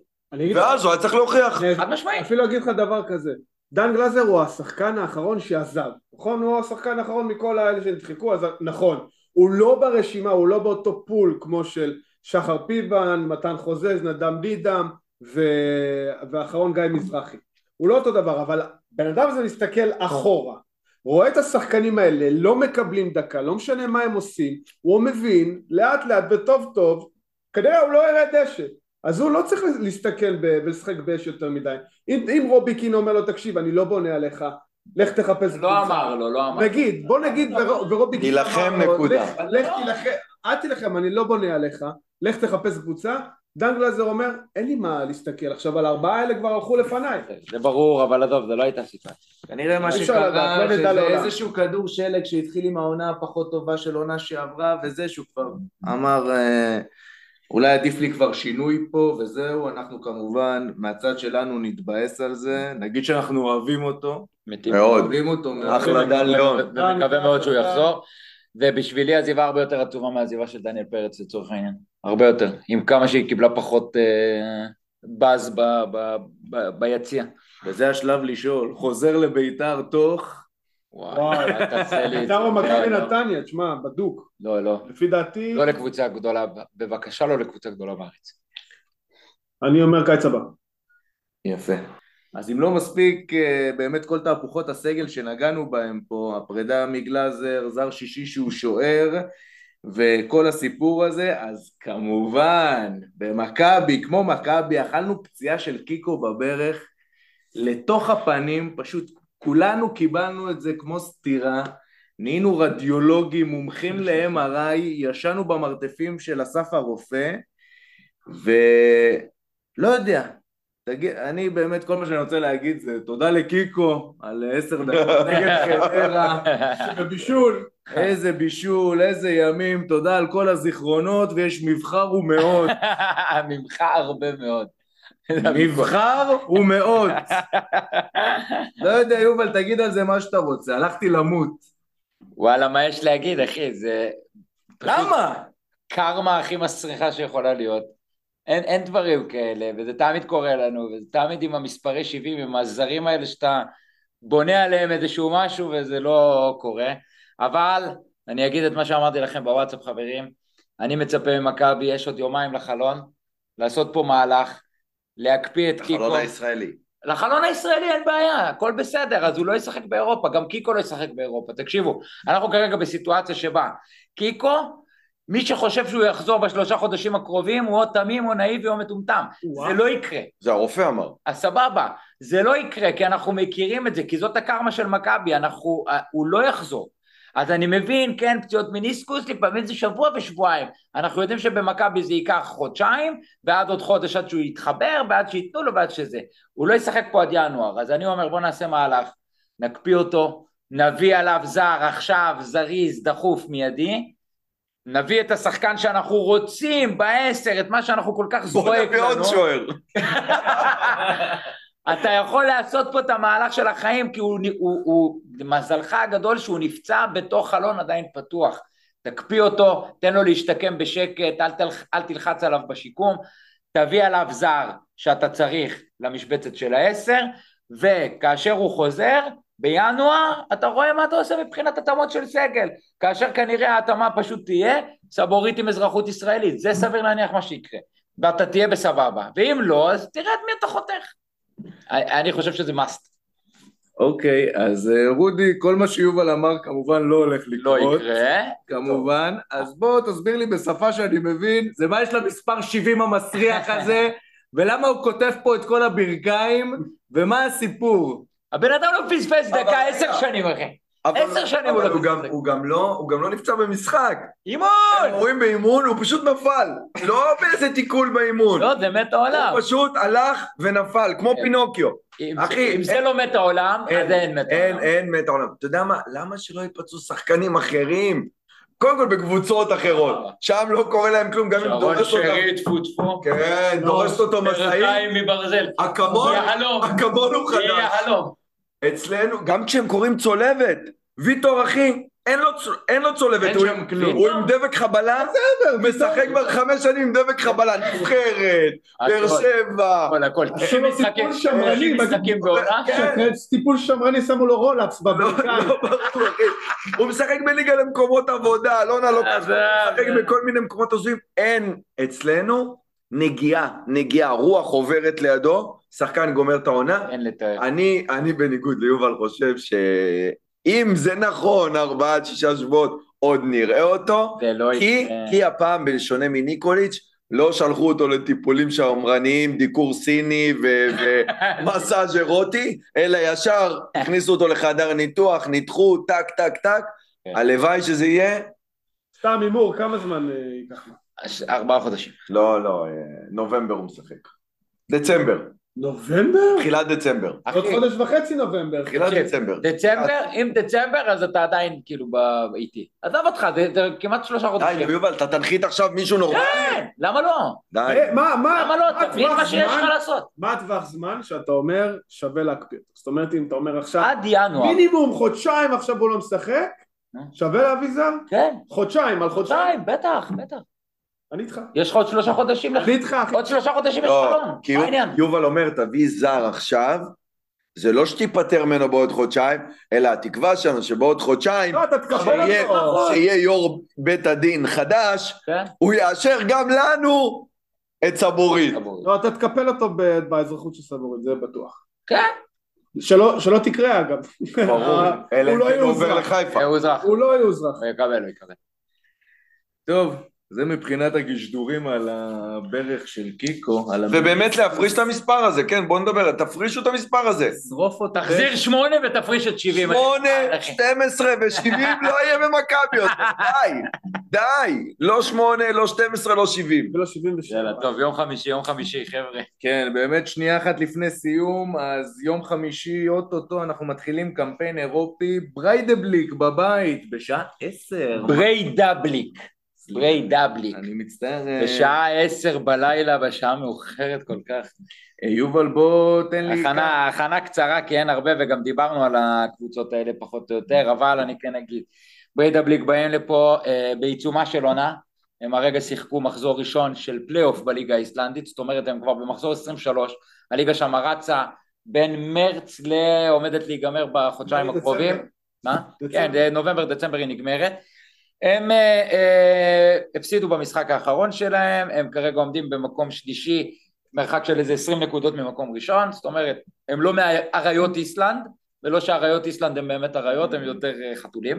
ואז הוא היה צריך להוכיח. חד משמעית. אפילו אגיד לך דבר כזה, דן גלזר הוא השחקן האחרון שעזב, נכון? הוא השחקן האחרון מכל האלה שנדחקו, אז נכון. הוא לא ברשימה, הוא לא באותו פול כמו של שחר פיבן, מתן חוזז, נדם דידם ו... והאחרון גיא מזרחי. הוא לא אותו דבר, אבל בן אדם הזה מסתכל אחורה, רואה את השחקנים האלה, לא מקבלים דקה, לא משנה מה הם עושים, הוא מבין לאט לאט וטוב טוב, כנראה הוא לא ירד דשא. אז הוא לא צריך להסתכל ולשחק באש יותר מדי. אם, אם רובי קין אומר לו, תקשיב, אני לא בונה עליך, לך תחפש לא אמר לו, לא אמר. נגיד, בוא נגיד, ורו- ורובי קין תילחם, אמר לו, נקודה. לך- תילחם, אל תילחם, אני לא בונה עליך, לך תחפש קבוצה. דן גלזר אומר, אין לי מה להסתכל עכשיו על הארבעה האלה כבר הלכו לפניי. זה ברור, אבל עזוב, זה לא הייתה סיטואציה. כנראה מה שקרה, לא שזה. איזשהו כדור שלג שהתחיל עם העונה הפחות טובה של עונה שעברה, וזה שהוא כבר אמר, אה, אולי עדיף לי כבר שינוי פה, וזהו, אנחנו כמובן, מהצד שלנו נתבאס על זה, נגיד שאנחנו אוהבים אותו, מתים. מאוד. אוהבים אותו מאוד. אחלה דן ליאון. ומקווה מאוד שהוא יחזור. ובשבילי עזיבה הרבה יותר עצובה מהעזיבה של דניאל פרץ לצורך העניין. הרבה יותר. עם כמה שהיא קיבלה פחות אה, באז ב- ב- ב- ביציע. וזה השלב לשאול, חוזר לביתר תוך, וואי, אל תעשה לי את בית"ר זה. (laughs) או מכבי לא, לא. נתניה, תשמע, בדוק. לא, לא. לפי דעתי, לא לקבוצה גדולה, בבקשה לא לקבוצה גדולה בארץ. אני אומר קיץ הבא. יפה. אז אם לא מספיק אה, באמת כל תהפוכות הסגל שנגענו בהם פה, הפרידה מגלאזר, זר שישי שהוא שוער, וכל הסיפור הזה, אז כמובן, במכבי, כמו מכבי, אכלנו פציעה של קיקו בברך לתוך הפנים, פשוט כולנו קיבלנו את זה כמו סטירה, נהיינו רדיולוגים, מומחים ל-MRI, ישנו במרתפים של אסף הרופא, ולא יודע, תגיד, אני באמת, כל מה שאני רוצה להגיד זה תודה לקיקו על עשר דקות (laughs) נגד חדרה, בבישול. איזה בישול, איזה ימים, תודה על כל הזיכרונות, ויש מבחר ומאות. (laughs) ממך הרבה מאוד. מבחר ומאות. (laughs) לא יודע, יובל, תגיד על זה מה שאתה רוצה, הלכתי למות. וואלה, מה יש להגיד, אחי? זה... למה? קרמה הכי מסריחה שיכולה להיות. אין, אין דברים כאלה, וזה תמיד קורה לנו, וזה תמיד עם המספרי 70, עם הזרים האלה שאתה בונה עליהם איזשהו משהו וזה לא קורה. אבל אני אגיד את מה שאמרתי לכם בוואטסאפ, חברים, אני מצפה ממכבי, יש עוד יומיים לחלון, לעשות פה מהלך, להקפיא את קיקו. החלון הישראלי. לחלון הישראלי אין בעיה, הכל בסדר, אז הוא לא ישחק באירופה, גם קיקו לא ישחק באירופה. תקשיבו, אנחנו כרגע בסיטואציה שבה קיקו, מי שחושב שהוא יחזור בשלושה חודשים הקרובים הוא או תמים או נאיבי או מטומטם. וואו. זה לא יקרה. זה הרופא אמר. אז סבבה, זה לא יקרה כי אנחנו מכירים את זה, כי זאת הקרמה של מכבי, אנחנו, אה, הוא לא יחזור. אז אני מבין, כן, פציעות מיניסקוס, לפעמים זה שבוע ושבועיים. אנחנו יודעים שבמכבי זה ייקח חודשיים, ועד עוד חודש עד שהוא יתחבר, ועד שייתנו לו ועד שזה. הוא לא ישחק פה עד ינואר, אז אני אומר בוא נעשה מהלך, נקפיא אותו, נביא עליו זר עכשיו, זריז, דחוף, מיידי, נביא את השחקן שאנחנו רוצים בעשר, את מה שאנחנו כל כך בוא זועק נביא עוד לנו. שוער. (laughs) אתה יכול לעשות פה את המהלך של החיים, כי הוא, הוא, הוא, מזלך הגדול שהוא נפצע בתוך חלון עדיין פתוח. תקפיא אותו, תן לו להשתקם בשקט, אל, תלח, אל תלחץ עליו בשיקום, תביא עליו זר שאתה צריך למשבצת של העשר, וכאשר הוא חוזר, בינואר, אתה רואה מה אתה עושה מבחינת התאמות של סגל. כאשר כנראה ההתאמה פשוט תהיה סבורית עם אזרחות ישראלית. זה סביר להניח מה שיקרה. ואתה תהיה בסבבה. ואם לא, אז תראה את מי אתה חותך. אני חושב שזה must. אוקיי, אז אה, רודי, כל מה שיובל אמר כמובן לא הולך לא לקרות. יקרה. כמובן, אז בוא תסביר לי בשפה שאני מבין, זה מה יש למספר 70 המסריח הזה, (laughs) ולמה הוא כותב פה את כל הברכיים, ומה הסיפור? הבן אדם לא פספס דקה. עשר שנים, אחי. עשר שנים הוא לא משחק. הוא גם לא- הוא גם לא נפצע במשחק. אימון! הם רואים באימון, הוא פשוט נפל. לא (laughs) באיזה תיקול באימון. לא, זה מת העולם. הוא פשוט הלך ונפל, כמו כן. פינוקיו. אחי, אם זה אין- לא מת העולם, אז אין מת אין, העולם. אין מת העולם. אתה יודע מה? למה שלא יפצעו שחקנים אחרים? קודם כל בקבוצות אחרות, שם לא קורה להם כלום, גם אם שרון דורס אותם, שרי, טפו טפו. כן, דורס אותו משאית, מברזל. אקמול. אקמול הוא חדש. יהלום. אצלנו, גם כשהם קוראים צולבת, ויטור אחי, אין לו, צ- אין לו צולבת, אין הוא, שם עם- כלום. הוא עם דבק חבלה, משחק כבר חמש שנים עם דבק חבלה, נבחרת, באר שבע, הכל, הכל. עשו לו משחקים- טיפול שמרני, משחקים בעונה. כן. טיפול שמרני שמו לו רולאפס לא, בברכיים. לא אחי. הוא משחק בליגה למקומות עבודה, אלונה לא ככה, עזוב. הוא משחק בכל מיני מקומות הזויים. אין אצלנו נגיעה, נגיעה, רוח עוברת לידו, שחקן גומר את העונה. אין לתאר. אני, אני בניגוד ליובל חושב שאם זה נכון, ארבעה עד שישה שבועות, עוד נראה אותו, זה לא כי, יקרה. כי הפעם, בשונה מניקוליץ', לא שלחו אותו לטיפולים שמרניים, דיקור סיני ו- ומסאז' (laughs) אירוטי, אלא ישר הכניסו אותו לחדר ניתוח, ניתחו, טק, טק, טק. כן. הלוואי שזה יהיה... סתם הימור, כמה זמן אה, ייקח? לו? ארבעה חודשים. לא, לא, אה, נובמבר הוא משחק. דצמבר, נובמבר? תחילת דצמבר. עוד חודש וחצי נובמבר. תחילת דצמבר. דצמבר, אם דצמבר אז אתה עדיין כאילו איתי. עזוב אותך, זה כמעט שלושה די, חודשים. נו, יובל, אתה תנחית עכשיו מישהו נורמלי? כן, למה לא? די. אה, מה, מה, למה לא? מה תבין הטווח מה שיש לך זמן- לעשות. מה הטווח זמן שאתה אומר שווה להקפיא אותו? זאת אומרת, אם אתה אומר עכשיו, עד ינואר. מינימום חודשיים עכשיו הוא לא משחק, אה. שווה להביא זר? כן, חודשיים, על חודשיים. חודשיים, בטח, בטח. אני איתך. יש לך עוד שלושה חודשים לך. אני איתך, אחי. עוד שלושה חודשים יש לא, חלון. כי מה העניין? יובל אומר, תביא זר עכשיו, זה לא שתיפטר ממנו בעוד חודשיים, אלא התקווה שלנו שבעוד חודשיים, לא, תקבל שיהיה- יו"ר בית הדין חדש, כן? הוא יאשר גם לנו את סבורית. לא, אתה תקפל אותו באזרחות של סבורית, זה בטוח. כן. שלא שלא תקרה אגב. ברור, (laughs) אלא הוא אם לא כן הוא עובר. לחיפה. הוא לא יאוזרח. הוא יקבל, הוא יקבל. טוב, זה מבחינת הגשדורים על הברך של קיקו, על ובאמת להפריש את המספר הזה, כן, בואו נדבר, תפרישו את המספר הזה. שרוף אותך. תחזיר שמונה ותפריש את שבעים. שמונה, אחי. 12 ו-70 לא יהיה במכבי יותר, די, די. לא שמונה, לא 12, לא 70. ולא 77. יאללה, טוב, יום חמישי, יום חמישי, חבר'ה. כן, באמת שנייה אחת לפני סיום, אז יום חמישי, אוטוטו, אנחנו מתחילים קמפיין אירופי, בריידבליק בבית, בשעה עשר. ברי דבליק. ברי דבליק. אני מצטער. אה, בשעה עשר בלילה, בשעה מאוחרת כל כך. אה, יובל, בוא תן לי... הכנה, הכנה קצרה כי אין הרבה וגם דיברנו על הקבוצות האלה פחות או יותר, אבל אני כן אגיד, בריידבליק באים לפה אה, בעיצומה של עונה, הם הרגע שיחקו מחזור ראשון של פלייאוף בליגה האיסלנדית, זאת אומרת הם כבר במחזור 23, הליגה שם רצה בין מרץ ועומדת להיגמר בחודשיים. הקרובים, מה? דצמבר. כן, נובמבר דצמבר היא נגמרת. הם אה, אה, הפסידו במשחק האחרון שלהם, הם כרגע עומדים במקום שלישי, מרחק של איזה 20 נקודות ממקום ראשון, זאת אומרת, הם לא מאריות איסלנד, ולא שאריות איסלנד הם באמת אריות, הם יותר אה, חתולים.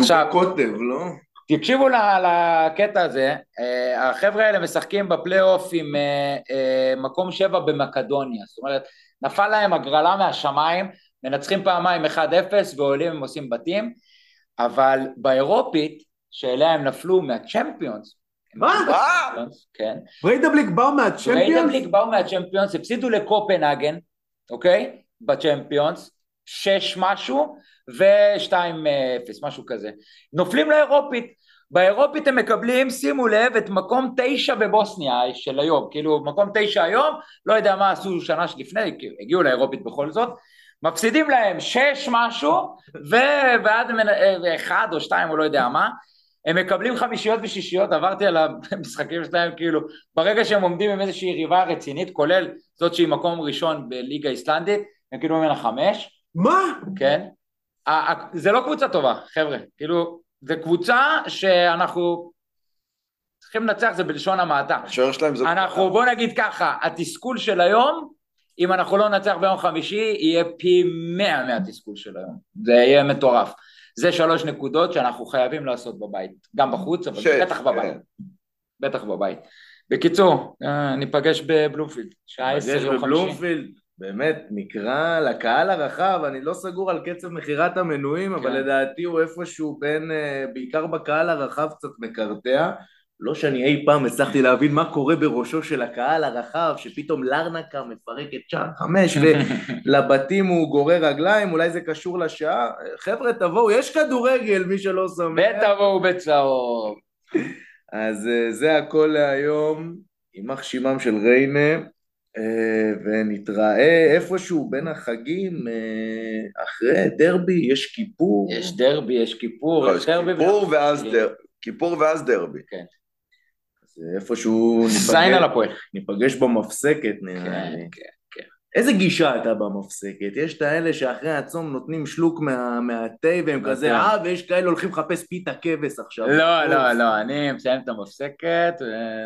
עכשיו- קוטב, לא? תקשיבו לקטע הזה, אה, החבר'ה האלה משחקים בפלייאוף עם אה, מקום שבע במקדוניה, זאת אומרת, נפל להם הגרלה מהשמיים, מנצחים פעמיים 1-0 ועולים הם עושים בתים, אבל באירופית, שאליה הם נפלו מהצ'מפיונס, מה? אה? כן, בריידבליק באו מהצ'מפיונס? בריידבליק באו מהצ'מפיונס, הפסידו לקופנהגן, אוקיי? בצ'מפיונס, שש משהו ושתיים אפס, משהו כזה. נופלים לאירופית. באירופית הם מקבלים, שימו לב, את מקום תשע בבוסניה של היום, כאילו מקום תשע היום, לא יודע מה עשו שנה שלפני, הגיעו לאירופית בכל זאת, מפסידים להם שש משהו, ו- ועד מנ- אה, אחד או שתיים או לא יודע מה, הם מקבלים חמישיות ושישיות, עברתי על המשחקים שלהם, כאילו, ברגע שהם עומדים עם איזושהי יריבה רצינית, כולל זאת שהיא מקום ראשון בליגה איסלנדית, הם כאילו ממנה חמש, מה? כן? זה לא קבוצה טובה, חבר'ה, כאילו, זה קבוצה שאנחנו צריכים לנצח, זה בלשון המעטה. השוער שלהם זה... אנחנו, בוא נגיד ככה, התסכול של היום, אם אנחנו לא ננצח ביום חמישי, יהיה פי מאה מהתסכול של היום. זה יהיה מטורף. זה שלוש נקודות שאנחנו חייבים לעשות בבית, גם בחוץ, אבל שש, בטח בבית. כן. בטח בבית. בקיצור, אה, ניפגש בבלומפילד, שעה עשר יום חמישי. בבלומפילד, באמת, נקרא לקהל הרחב, אני לא סגור על קצב מכירת המנויים, אבל כן. לדעתי הוא איפשהו בין, אה, בעיקר בקהל הרחב קצת מקרטע, לא שאני אי פעם הצלחתי להבין מה קורה בראשו של הקהל הרחב, שפתאום לרנקה מפרק את שער חמש, (laughs) ולבתים הוא גורר רגליים, אולי זה קשור לשעה. חבר'ה, תבואו, יש כדורגל, מי שלא שומע. ותבואו בצהוב. אז אה, זה הכל להיום, יימח שמם של ריינה, אה, ונתראה איפשהו בין החגים, אה, אחרי דרבי, יש כיפור. יש דרבי, יש כיפור, לא, יש דרבי. כיפור ואז כן. דר- כיפור ואז דרבי. אז איפשהו (laughs) ניפגש- על הפועל. ניפגש במפסקת נראה כן, לי. כן. איזה גישה הייתה במפסקת? יש את האלה שאחרי הצום נותנים שלוק מה- מהתה והם. כזה אה, ויש כאלה הולכים לחפש פיתה כבש עכשיו. לא, לא, לא, אני מסיים את המפסקת,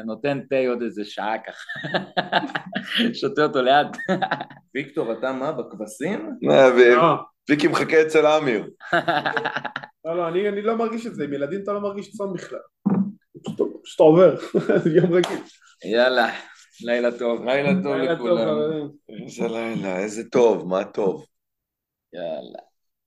נותן תה עוד איזה שעה ככה. (laughs) שותה אותו לאט. (laughs) ויקטור, אתה מה, בכבשים? אה, ו- לא, ויקי מחכה אצל אמיר. לא, לא, אני אני לא מרגיש את זה, עם ילדים אתה לא מרגיש צום בכלל. פשוט עובר, (laughs) יום רגיל. יאללה, לילה טוב. לילה טוב לכולם. איזה לילה, איזה טוב, מה טוב. יאללה.